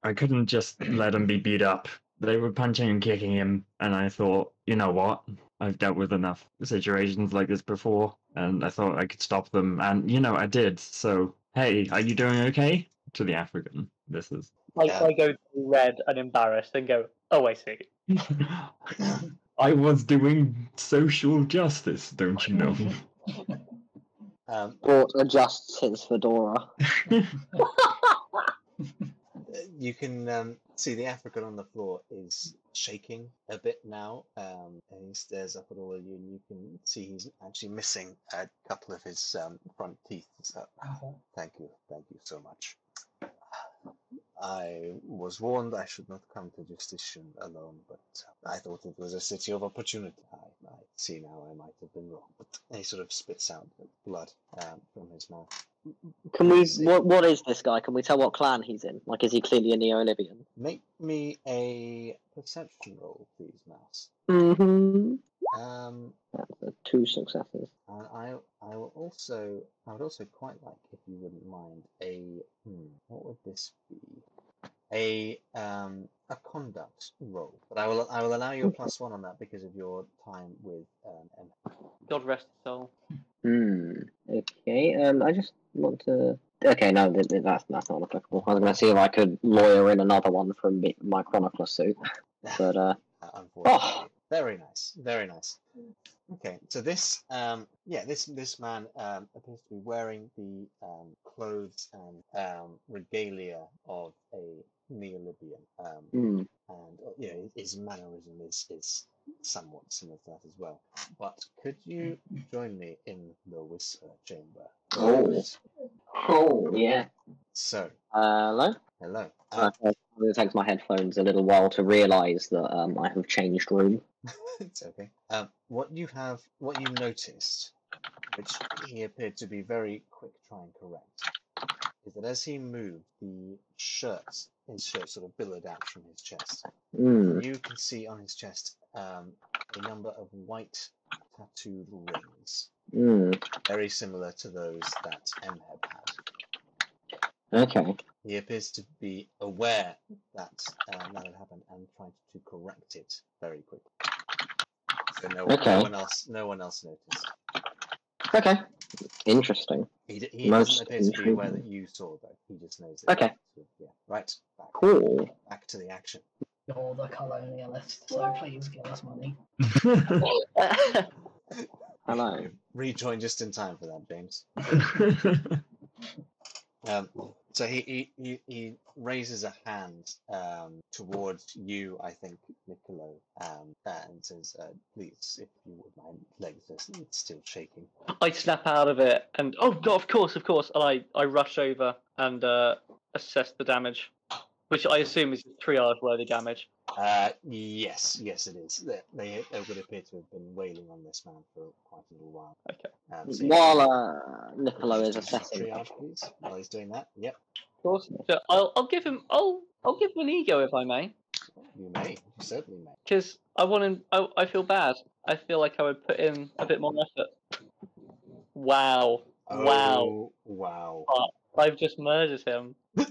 I couldn't just let him be beat up. They were punching and kicking him, and I thought, you know what? I've dealt with enough situations like this before, and I thought I could stop them, and you know I did. So hey, are you doing okay? To the African, this is. I, Yeah. I go red and embarrassed and go, oh, I see. *laughs* I was doing social justice, don't you know? *laughs* Um, Bort adjusts his fedora. *laughs* you can um, see the African on the floor is shaking a bit now, um, and he stares up at all of you, and you can see he's actually missing a couple of his um, front teeth. So, Okay. thank you, thank you so much. I was warned I should not come to Justitian alone, but I thought it was a city of opportunity. I, I see now I might have been wrong, but he sort of spits out blood um, from his mouth. Can we? What? What is this guy? Can we tell what clan he's in? Like, is he clearly a Neo-Libyan? Make me a perception roll, please, Mouse. Mm-hmm. Um, That's uh, two successes. and I, I will also, I would also quite like, you wouldn't mind, a, hmm, what would this be? A, um, a conduct roll. But I will, I will allow you a plus one on that because of your time with, um, Em. God rest his soul. Hmm. Okay. Um. I just want to. Okay. No, th- th- that's that's not applicable. I was going to see if I could lawyer in another one from me- my chronicler suit, *laughs* but uh. Uh, unfortunately. Very nice, very nice. Okay, so this, um, yeah, this this man um, appears to be wearing the um, clothes and um, regalia of a Neo-Libyan, um, Hmm. and uh, you know his mannerism is is somewhat similar to that as well. But could you join me in the whisper chamber? Oh. Oh yeah. So, hello. hello. Uh, Um, it takes my headphones a little while to realise that um I have changed room. *laughs* it's okay. Um, what you have, what you noticed, which he appeared to be very quick trying to try and correct, is that as he moved, the shirt, his shirt sort of billowed out from his chest. Hmm. You can see on his chest um, a number of white tattooed rings, Hmm. very similar to those that Emheb had. Okay. He appears to be aware that um, that had happened and trying to correct it very quickly. So no, no Okay. one else, no one else noticed. Okay. Interesting. He, d- he Most doesn't appear to be aware that you saw though. He just knows. That Okay. yeah. Right. Back, Cool. back to the action. You're the colonialist, so please give us money. *laughs* Hello. Rejoin just in time for that, James. *laughs* Um, so he, he, he, raises a hand um, towards you, I think, Niccolo, um, and says, uh, "Please, if you would, my legs are still shaking." I snap out of it and oh god, of course, of course, and I, I rush over and uh, assess the damage, which I assume is triage worthy damage. Uh, yes, yes, it is. They, they, they would appear to have been wailing on this man for quite a little while. Okay. Um, so While yeah, uh Niccolo is just do some assessing. triage, please. While he's doing that, yep, Of course. So I'll, I'll give him I'll I'll give him an ego if I may, you may, you certainly may. because I want him. I, I feel bad. I feel like I would put in a bit more effort. Wow, wow! Oh, wow. I've just murdered him. *laughs*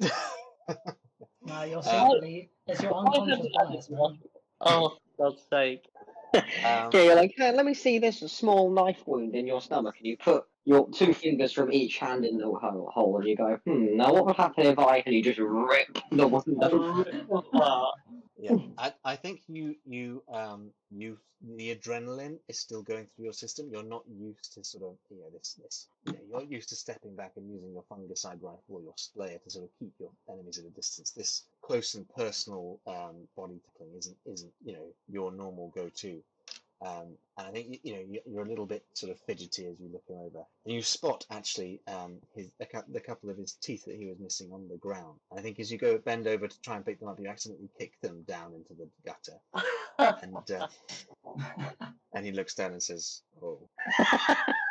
No, you're Uh, it's your unconscious bias, man. Oh, for God's sake! *laughs* Um, Yeah, you're like, hey, let me see this small knife wound in your stomach, and you put your two fingers from each hand in the ho- hole, and you go, hmm, now what would happen if I, and you just rip the wound open. *laughs* yeah, I, I think you you um you the adrenaline is still going through your system. You're not used to sort of you know this this you know, you're not used to stepping back and using your fungicide rifle or your slayer to sort of keep your enemies at a distance. This close and personal um body tackling isn't isn't you know your normal go to. Um, and I think you know you- you're a little bit sort of fidgety as you look him over, and you spot actually um, his a, the couple of his teeth that he was missing on the ground. And I think as you go bend over to try and pick them up, you accidentally kick them down into the gutter, *laughs* and uh, and he looks down and says, "Oh, *laughs*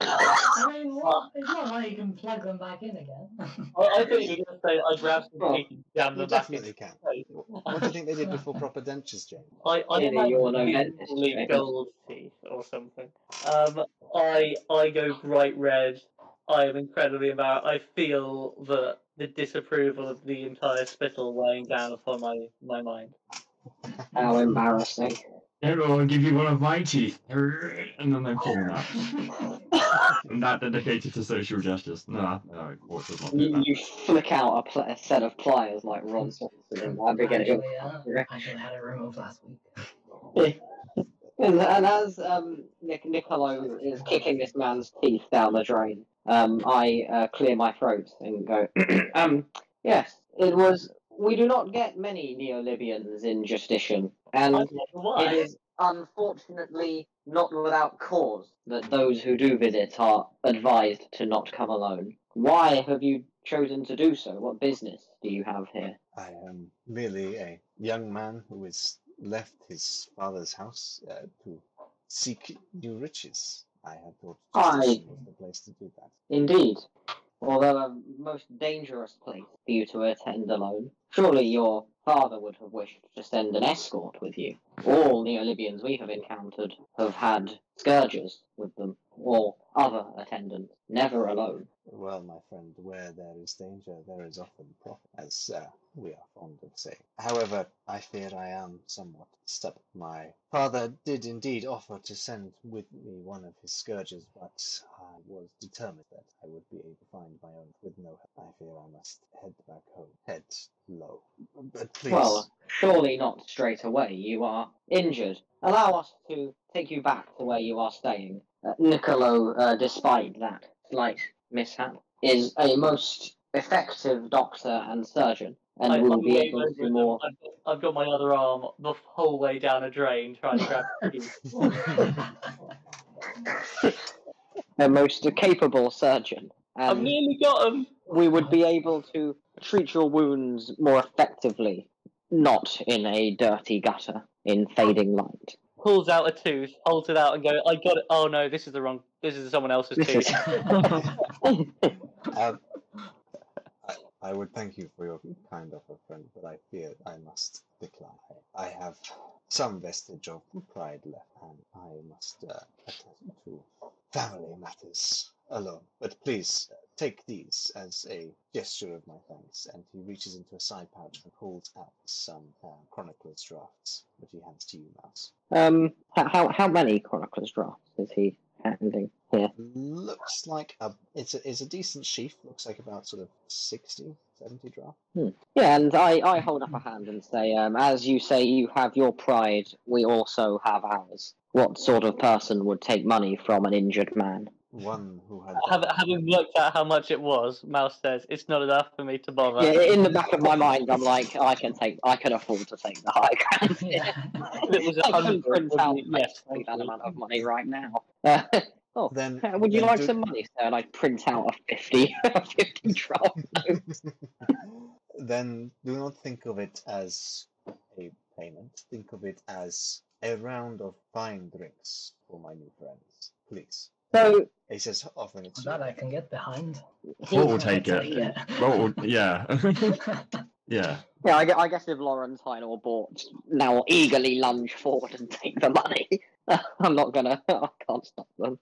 I mean, what? It's not like you can plug them back in again. *laughs* I, I thought you were going to say I grabbed some teeth and jammed you them back definitely in. can." place. What do you think they did before proper dentures, James? I, I Yeah, imagine you're no dentist, gold teeth or something. Um, I I go bright red. I am incredibly embarrassed. I feel the the disapproval of the entire Spital weighing down upon my my mind. How embarrassing. Here, I'll give you one of my teeth. And then they pull them out. *laughs* and that dedicated to social justice. No, no, Quartz does not do You, that. you flick out a, pl- a set of pliers like Ron Swanson in I Begin It. Actually, uh, actually had it removed last week. *laughs* And, and as um, Nic- Niccolo is kicking this man's teeth down the drain, um, I uh, clear my throat and go, *clears throat* um, yes, it was. We do not get many Neo-Libyans in Justitian, and I wonder it why. is unfortunately not without cause that those who do visit are advised to not come alone. Why have you chosen to do so? What business do you have here? I am merely a young man who has left his father's house uh, to seek new riches. I had thought I- was the place to do that. Indeed. Although a most dangerous place for you to attend alone. Surely your father would have wished to send an escort with you. All Neo-Libyans we have encountered have had scourges with them, or other attendants, never alone. Well, my friend, where there is danger, there is often profit, as uh, we are fond of saying. However, I fear I am somewhat stubborn. My father did indeed offer to send with me one of his scourges, but I was determined that I would be able to find my own with no help. I fear I must head back home, head low. But please, Well, surely not straight away. You are injured. Allow us to take you back to where you are staying. Uh, Niccolo, uh, despite that slight mishap, is a most effective doctor and surgeon, and I- will I'm be way able over to them. more. I've got, I've got my other arm the whole way down a drain trying to grab the keys. *laughs* a most capable surgeon, I've and nearly got him. we would be able to treat your wounds more effectively, not in a dirty gutter in fading light. Pulls out a tooth, holds it out, and goes, I got it. Oh no, this is the wrong. This is someone else's This tooth. *laughs* *laughs* um, I, would thank you for your kind offer, friend, but I fear I must decline. I have some vestige of pride left, and I must uh, attend to family matters alone. But please uh, take these as a gesture of my thanks. And he reaches into a side pouch and pulls out some uh, chronicler's drafts, which he hands to you, Mouse. um, how how many chronicles drafts is he here? Looks like a it's a it's a decent sheaf. Looks like about sort of 60, 70 draft. Yeah, and I, I hold up a hand and say, um, as you say, you have your pride, we also have ours. What sort of person would take money from an injured man? One who had *laughs* Have, done- having worked out how much it was, Mouse says it's not enough for me to bother. Yeah, in the back of my mind, I'm like, I can take, I can afford to take the high ground. yeah. *laughs* It was a can hundred, print out yes, that amount of money right now. Uh, *laughs* oh, Then uh, would you then like do- some money, sir? And I print out a 50, a 50 draft note. then do not think of it as a payment. Think of it as a round of fine drinks for my new friends. Please. So, He says, offering it to That you. I can get behind. Well, we'll take it. Well, yeah. *laughs* yeah. yeah, I, I guess if Laurentine or Bort now eagerly lunge forward and take the money, *laughs* I'm not gonna, *laughs* I can't stop them.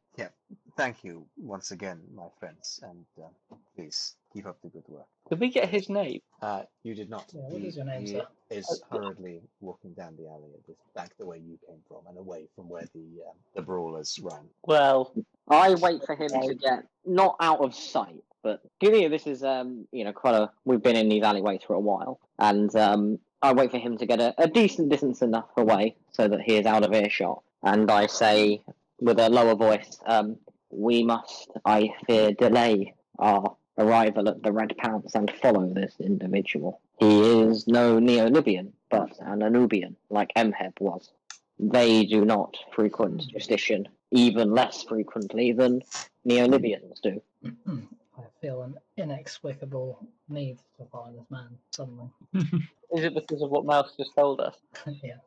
Thank you once again, my friends, and uh, please keep up the good work. Did we get his name? Uh, you did not. Yeah, what He- is your name, he sir? is hurriedly walking down the alley, at this, back the way you came from, and away from where the um, the brawlers ran. Well, I wait for him to get not out of sight, but given you this is um you know quite a we've been in these alleyways for a while, and um I wait for him to get a, a decent distance enough away so that he is out of earshot, and I say with a lower voice, um, we must, I fear, delay our arrival at the Red Pounce and follow this individual. He is no Neo-Libyan, but an Anubian, like Emheb was. They do not frequent Justitian, even less frequently than Neo-Libyans do. *clears throat* I feel an inexplicable need to follow this man suddenly. *laughs* is it because of what Mouse just told us? *laughs* yeah.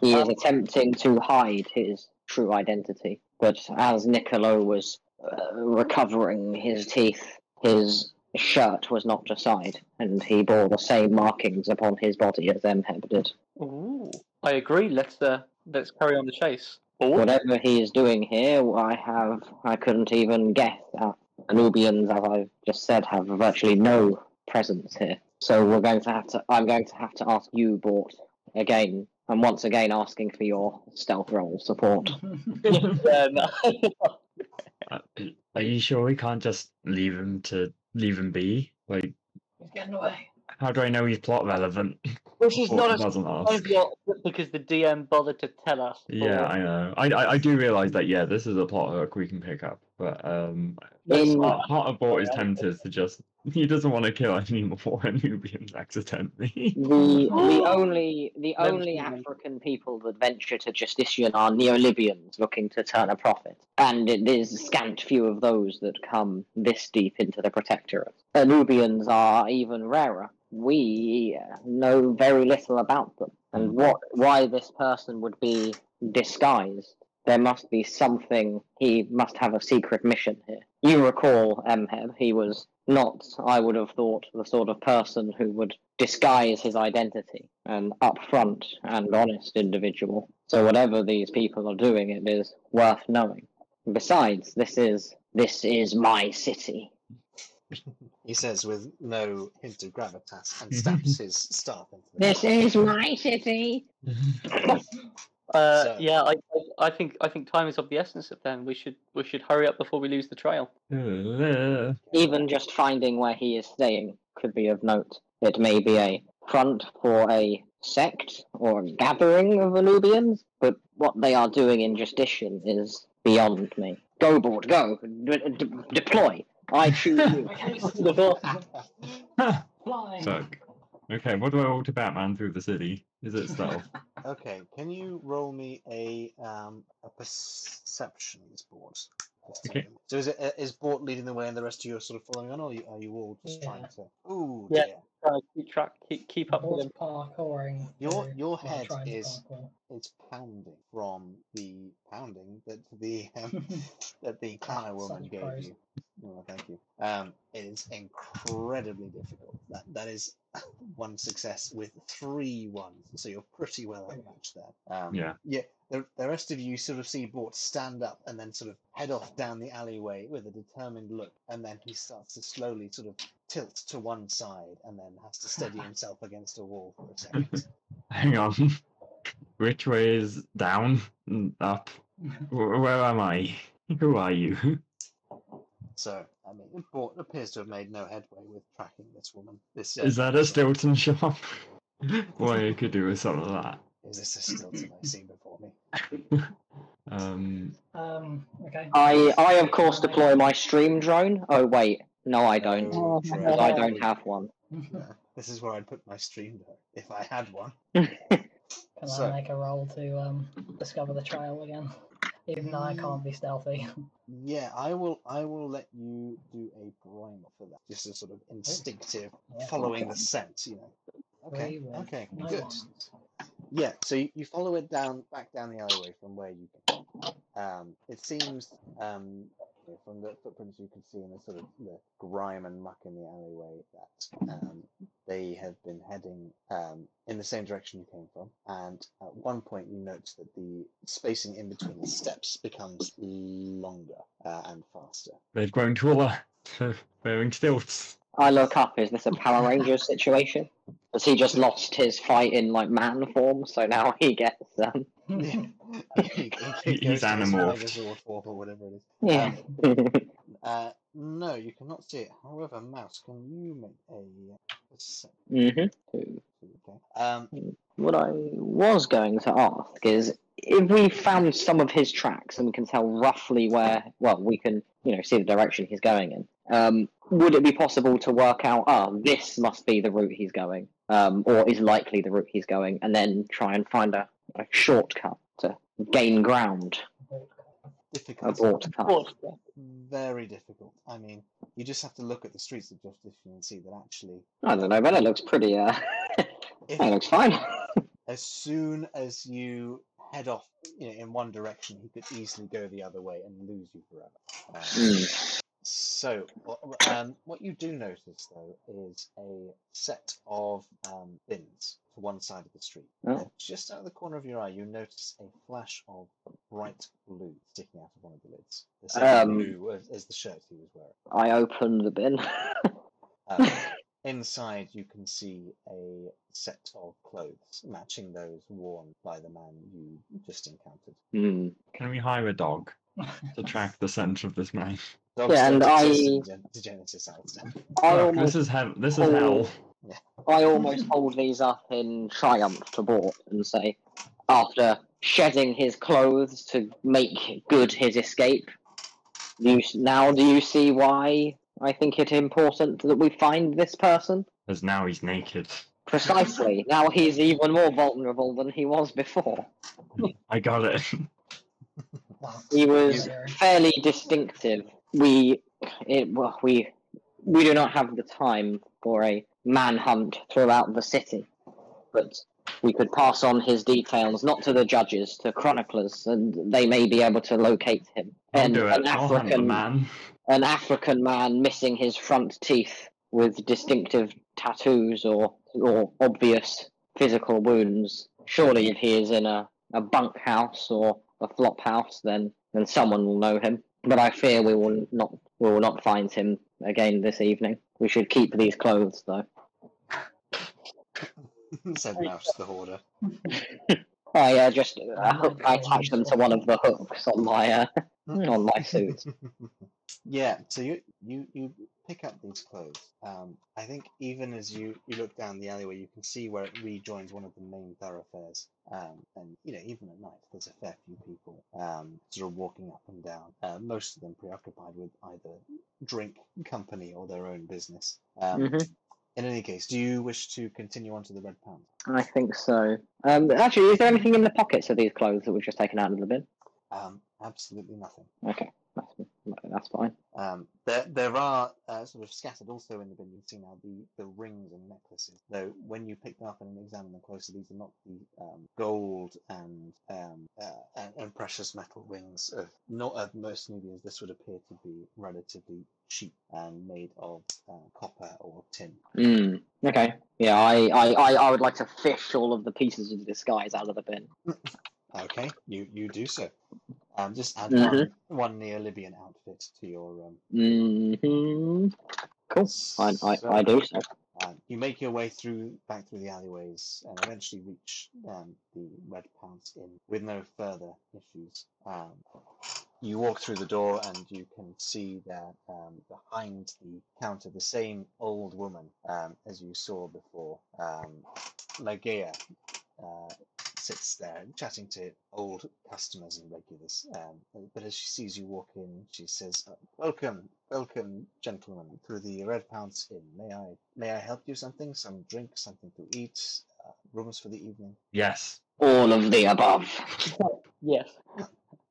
He is attempting to hide his true identity, but as Niccolo was uh, recovering his teeth, his shirt was knocked aside, and he bore the same markings upon his body as Emheb did. Ooh, I agree. Let's uh, let's carry on the chase. Or Whatever he is doing here, I have, I couldn't even guess. Uh, Anubians, as I've just said, have virtually no presence here. So we're going to have to, I'm going to have to ask you, Bort, again, I'm once again asking for your stealth roll support. yeah. *laughs* Are you sure we can't just leave him to leave him be? Like, He's getting away. how do I know he's plot relevant? Which is not he a doesn't ask. surprise lot because the DM bothered to tell us. Yeah, I know. I, I I do realize that. Yeah, this is a plot hook we can pick up, but um, In- part, part of Bort is tempted to just *laughs* he doesn't want to kill any more Nubians accidentally. The the *laughs* only the only. African people that venture to Justitian are Neo-Libyans looking to turn a profit, and it is a scant few of those that come this deep into the Protectorate. Nubians are even rarer. We uh, know very little about them, and what why this person would be disguised. There must be something. He must have a secret mission here. You recall Emheb? He was not, I would have thought, the sort of person who would disguise his identity, an upfront and honest individual. So whatever these people are doing, it is worth knowing. Besides, this is this is my city. He says with no hint of gravitas and *laughs* stamps his staff into the This is my city. *laughs* Uh, So- yeah, I, I, I think I think time is of the essence. Of then we should we should hurry up before we lose the trail. *laughs* Even just finding where he is staying could be of note. It may be a front for a sect or a gathering of Anubians, but what they are doing in Justitian is beyond me. Go, Bort, go. D- d- deploy. I choose you. *laughs* Flying. Fuck. Okay, what do I roll to Batman through the city? Is it stealth? *laughs* Okay, can you roll me a um a perceptions board? Okay. So is it uh, Bort leading the way and the rest of you are sort of following on, or are you, are you all just trying to? Ooh, Yeah. dear. Uh, keep track, keep keep up with What's him. parkouring? Your- your while head is is- pounding from the pounding that the um, *laughs* that the clanner woman Such gave pros. you. Oh, thank you. Um, it is incredibly difficult. That that is one success with three ones, so you're pretty well outmatched there. Um, Yeah. Yeah. The, the rest of you sort of see Bort stand up and then sort of head off down the alleyway with a determined look, and then he starts to slowly sort of tilt to one side and then has to steady *laughs* himself against a wall for a second. *laughs* Hang on. Which way is down? Up? *laughs* Where am I? Who are you? So, I mean, Bort appears to have made no headway with tracking this woman. This Is uh, that a Stilton shop? *laughs* What I could do with some of that. Is this a Stilton I've seen before me? *laughs* Um, Um. Okay. I, I of course deploy my stream drone. Oh wait, no, I don't. No, Because Trey. I don't have one. No, this is where I'd put my stream though, if I had one. *laughs* Can So- I make a roll to um discover the trail again? Even though I can't be stealthy. *laughs* Yeah, I will. I will let you do a primer for that. Just a sort of instinctive Yeah, following okay. the scent, you know. Okay. Okay. no Good. ones. Yeah, so you, you follow it down back down the alleyway from where you came. Um, it seems um, know, from the footprints you can see in the sort of the grime and muck in the alleyway that um, they have been heading um, in the same direction you came from. And at one point, you note that the spacing in between the steps becomes longer uh, and faster. they've grown taller, *laughs* wearing stilts. I look up. Is this a Power Rangers situation? Has he just lost his fight in like man form? So now he gets um. Yeah. He- he He's goes to animorphed. Megazord form or whatever it is. Yeah. *laughs* Uh, no, you cannot see it. However, Mouse, can you make a perception? hmm Okay. Um, What I was going to ask is if we found some of his tracks and we can tell roughly where, well, we can, you know, see the direction he's going in. Um, would it be possible to work out, oh, this must be the route he's going, um, or is likely the route he's going, and then try and find a, a shortcut to gain ground, difficult. path? Very difficult. I mean, you just have to look at the streets of Justitian and see that actually, I don't know, but it looks pretty, uh, if, it looks fine. *laughs* as soon as you head off you know, in one direction, he could easily go the other way and lose you forever. Um, Mm. So, um, what you do notice though is a set of um, bins to one side of the street. Oh. And Just out of the corner of your eye, you notice a flash of bright blue sticking out of one of the lids. The same Um, blue as, as the shirt he was wearing. I open the bin. *laughs* Inside, you can see a set of clothes matching those worn by the man you just encountered. Hmm. Can we hire a dog to *laughs* track the scent of this man? Dogs Yeah, and I- in Genesis, Alistair. I Look, almost, this is hell. This is hell. *laughs* I almost hold these up in triumph to Bort and say, after shedding his clothes to make good his escape, you, now do you see why I think it important that we find this person? Because now he's naked. Precisely. *laughs* now he's even more vulnerable than he was before. I got it. He was fairly distinctive. We, it, well, we, we do not have the time for a manhunt throughout the city, but we could pass on his details not to the judges, to chroniclers, and they may be able to locate him. I'll And do it. an I'll African, man. An African man missing his front teeth with distinctive tattoos or or obvious physical wounds. Surely, if he is in a, a bunk house or a flop house, then then someone will know him. But I fear we will not we will not find him again this evening. We should keep these clothes, though. *laughs* said Mouse the Hoarder. *laughs* I uh, just uh, I attach them to one of the hooks on my uh, *laughs* on my suit. Yeah, so you, you you pick up these clothes. Um, I think even as you, you look down the alleyway, you can see where it rejoins one of the main thoroughfares. Um, and you know, even at night, there's a fair few people um, sort of walking up and down. Uh, most of them preoccupied with either drink, company, or their own business. Um, Mhm. In any case, do you wish to continue on to the Red Pounce? I think so. Um, actually, is there anything in the pockets of these clothes that we've just taken out of the bin? Um, absolutely nothing. Okay, that's that's fine. Um, there, there are uh, sort of scattered also in the bin. You can see now the, the rings and necklaces. Though when you pick them up and examine them closer, these are not the um, gold and, um, uh, and and precious metal rings of not of most Nubians. This would appear to be relatively cheap and made of uh, copper or tin. Mm, okay. Yeah, I, I, I, I would like to fish all of the pieces of disguise out of the bin. *laughs* Okay, you you do so. Um, just add Mhm. one, one Neo-Libyan outfit to your um, hmm Cool. I, I, so- I do so. Um, you make your way through back through the alleyways and eventually reach um, the Red Pounce Inn with no further issues. Um, you walk through the door and you can see that um, behind the counter, the same old woman um, as you saw before, um, uh, sits there chatting to old customers and regulars. Um, but as she sees you walk in, she says, uh, "Welcome, welcome, gentlemen, to the Red Pounce Inn. May I, may I help you something? Some drink, something to eat, uh, rooms for the evening." Yes. All of the above. *laughs* Yes.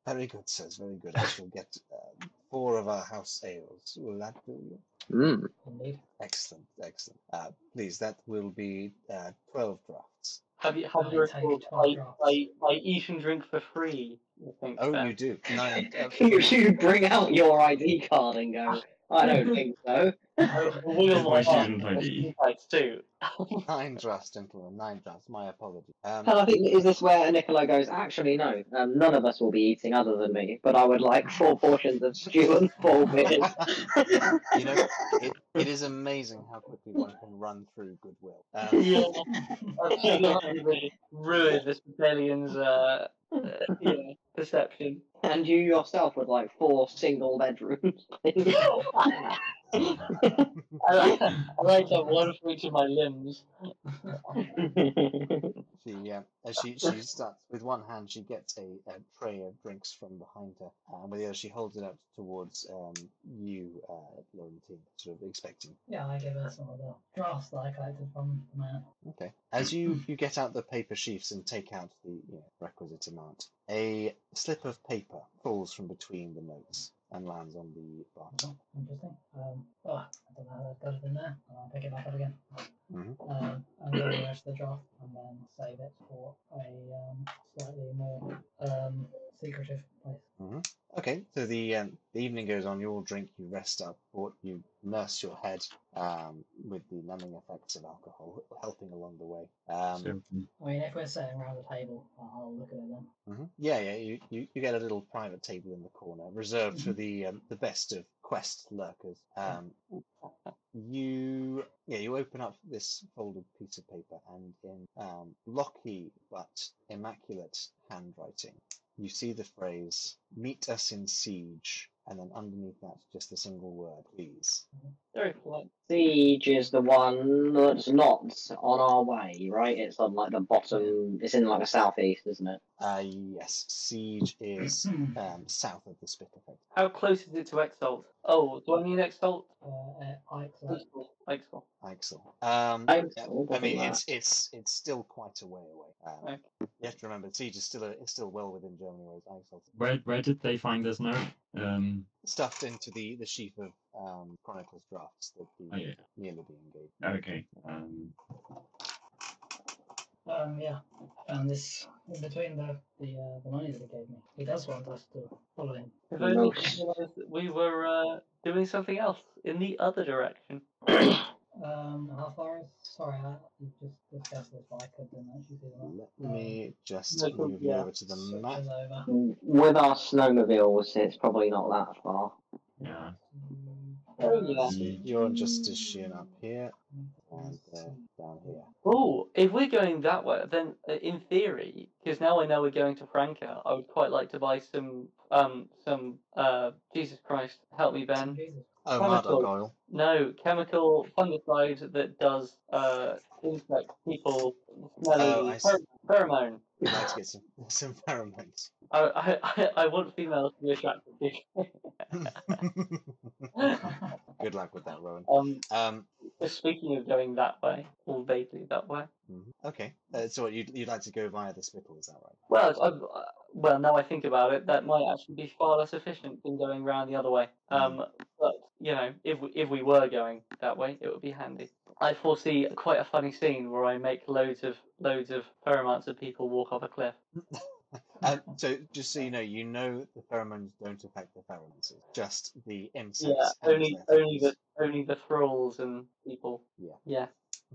Very good, sirs. Very good. I shall get uh, four of our house ales. Will that do you? Mm. Indeed. Excellent, excellent. Uh, please, that will be uh, twelve drafts. Have you have I you take recalled 12 I. I, I eat and drink for free? Think Oh, so. you do. Nine. *laughs* Uh, *laughs* you should bring out your ID card and go. I don't think so. *laughs* I will Why my shouldn't I hand be? too. nine drafts, gentlemen. Nine drafts. My apology. And Um, I think is this where Niccolo goes? Actually, no. Um, none of us will be eating other than me, but I would like four *laughs* portions of stew and four beers. you know, it, it is amazing how quickly one can run through goodwill. Um, Yeah. I feel like I'm really ruin this battalion's uh, uh, yeah, perception. and you yourself would like four single bedrooms. *laughs* *laughs* please. *laughs* I like, I like to have one for each of my limbs. *laughs* She, as she, she starts with one hand, she gets a, a tray of drinks from behind her, and with the other, she holds it out towards um, you, uh, Laurentine, sort of expecting. Yeah, I give her some of the drafts that I collected from the man. Okay. As you, you get out the paper sheafs and take out the you know, requisite amount, a slip of paper falls from between the notes and lands on the. Oh, interesting. Um, oh, I don't know how that got it in there. I'll pick it back up again. Mhm. Um, and go the rest of the draft and then save it for a um, slightly more um, secretive place. Okay, so the um, the evening goes on. You all drink, you rest up, or you nurse your head um, with the numbing effects of alcohol *laughs* helping along the way. Um, I mean, if we're sitting around the table, I'll look at it then. mhm. Yeah, yeah. You, you, you get a little private table in the corner, reserved for the um, the best of quest lurkers. You yeah you open up this folded piece of paper and in um, blocky but immaculate handwriting you see the phrase "Meet us in siege," and then underneath that just a single word, please. Very polite. Siege is the one that's not on our way, right? It's on like the bottom. It's in like the southeast, isn't it? Uh, yes, siege is *clears throat* um, south of the Spittleford. How close is it to Exalt? Oh, do I need Exalt? Uh, uh, Ike, so Exalt. Exalt. Ixel. Um, I, yeah, I mean, it's it's it's still quite a way away. Um, Okay. You have to remember, siege is still a, it's still well within Germany, whereas Ixel Where where did they find this note? Um, stuffed into the the sheaf of um, Chronicles drafts that the oh yeah. nearly being gave. Okay. Um, Um, yeah, and this in between the the uh, the money that he gave me. He does want us to follow him. If only we Most- realised that we were uh, doing something else in the other direction. *coughs* *coughs* Um, how far is? Sorry, I just discussed this, but I couldn't actually see the map. Let me just no, cool, move you yeah. over to the Switches map. over. With our snowmobiles, it's probably not that far. yeah. Oh, yeah. So you're just as sheer up here and uh, down here. Oh, if we're going that way, then uh, in theory, because now I know we're going to Franka, I would quite like to buy some, um, some, uh, Jesus Christ, help me, Ben. Jesus. Oh, Chemical. No, chemical fungicide that does, uh, insect people smelly Oh, pher- pheromone. Like to get some *laughs* some pheromones. I, I, I- want females to be attracted to. you. *laughs* Good luck with that, Rowan. um, Um, speaking of going that way, or vaguely that way. mhm. okay. Uh, so you'd, you'd like to go via the Spital, is that right? Well, I, uh, well, now I think about it, that might actually be far less efficient than going round the other way. Um, but you know, if we, if we were going that way, it would be handy. I foresee quite a funny scene where I make loads of loads of pheromones of people walk off a cliff. *laughs* Um, so just so you know, you know the pheromones don't affect the pheromones, it's just the insects. Yeah, only only the only the thralls and people. Yeah. Yeah.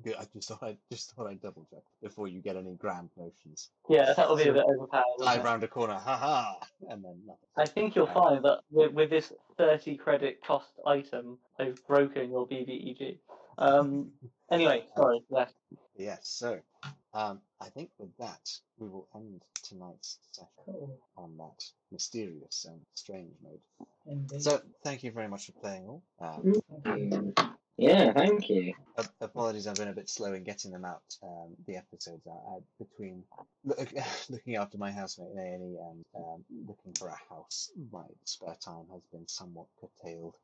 Good, I just thought I just thought I'd double check before you get any grand notions. Yeah, that'll be a bit overpowered. Dive round a corner, ha ha, and then nothing. I think you'll Um, find that with, with this 30 credit cost item, I've broken your BBEG. Um, anyway, sorry, yes. Yes, so um, I think with that we will end tonight's session Cool. on that mysterious and strange note. Indeed. So thank you very much for playing all. Um, Thank you. Yeah, thank you. ap- apologies, I've been a bit slow in getting them out. Um, the episodes out uh, between look, *laughs* looking after my housemate in A and E and um, looking for a house. My spare time has been somewhat curtailed.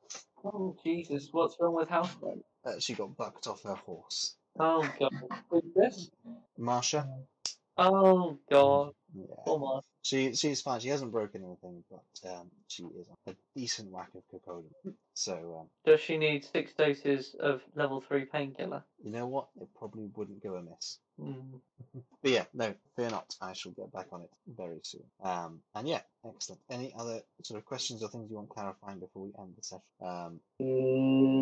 Oh, Jesus, what's wrong with Houseboat? Uh, she got bucked off her horse. Oh, God. Who's this? Marsha. Oh, God. Yeah. Oh, my. She she's fine. She hasn't broken anything, but um, she is on a decent whack of cocaine. So um, Does she need six doses of level 3 painkiller? you know what? It probably wouldn't go amiss. Mm. *laughs* But yeah, no, fear not. I shall get back on it very soon. Um, and yeah, excellent. Any other sort of questions or things you want clarifying before we end the session? Um,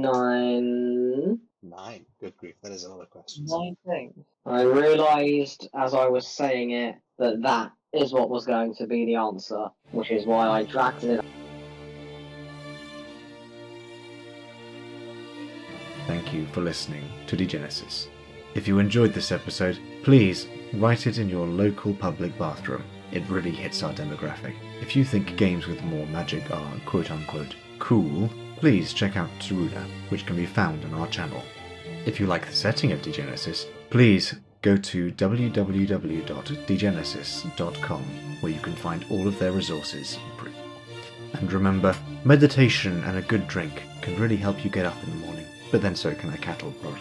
Nine. Nine. Good grief, that is another question. of questions. Nine things. I realised as I was saying it that that is what was going to be the answer, which is why I dragged it. Thank you for listening to Degenesis. If you enjoyed this episode, please write it in your local public bathroom. It really hits our demographic. If you think games with more magic are quote unquote cool, please check out Taruna, which can be found on our channel. If you like the setting of Degenesis, please go to www.degenesis.com where you can find all of their resources. And remember, meditation and a good drink can really help you get up in the morning, but then so can a cattle prod.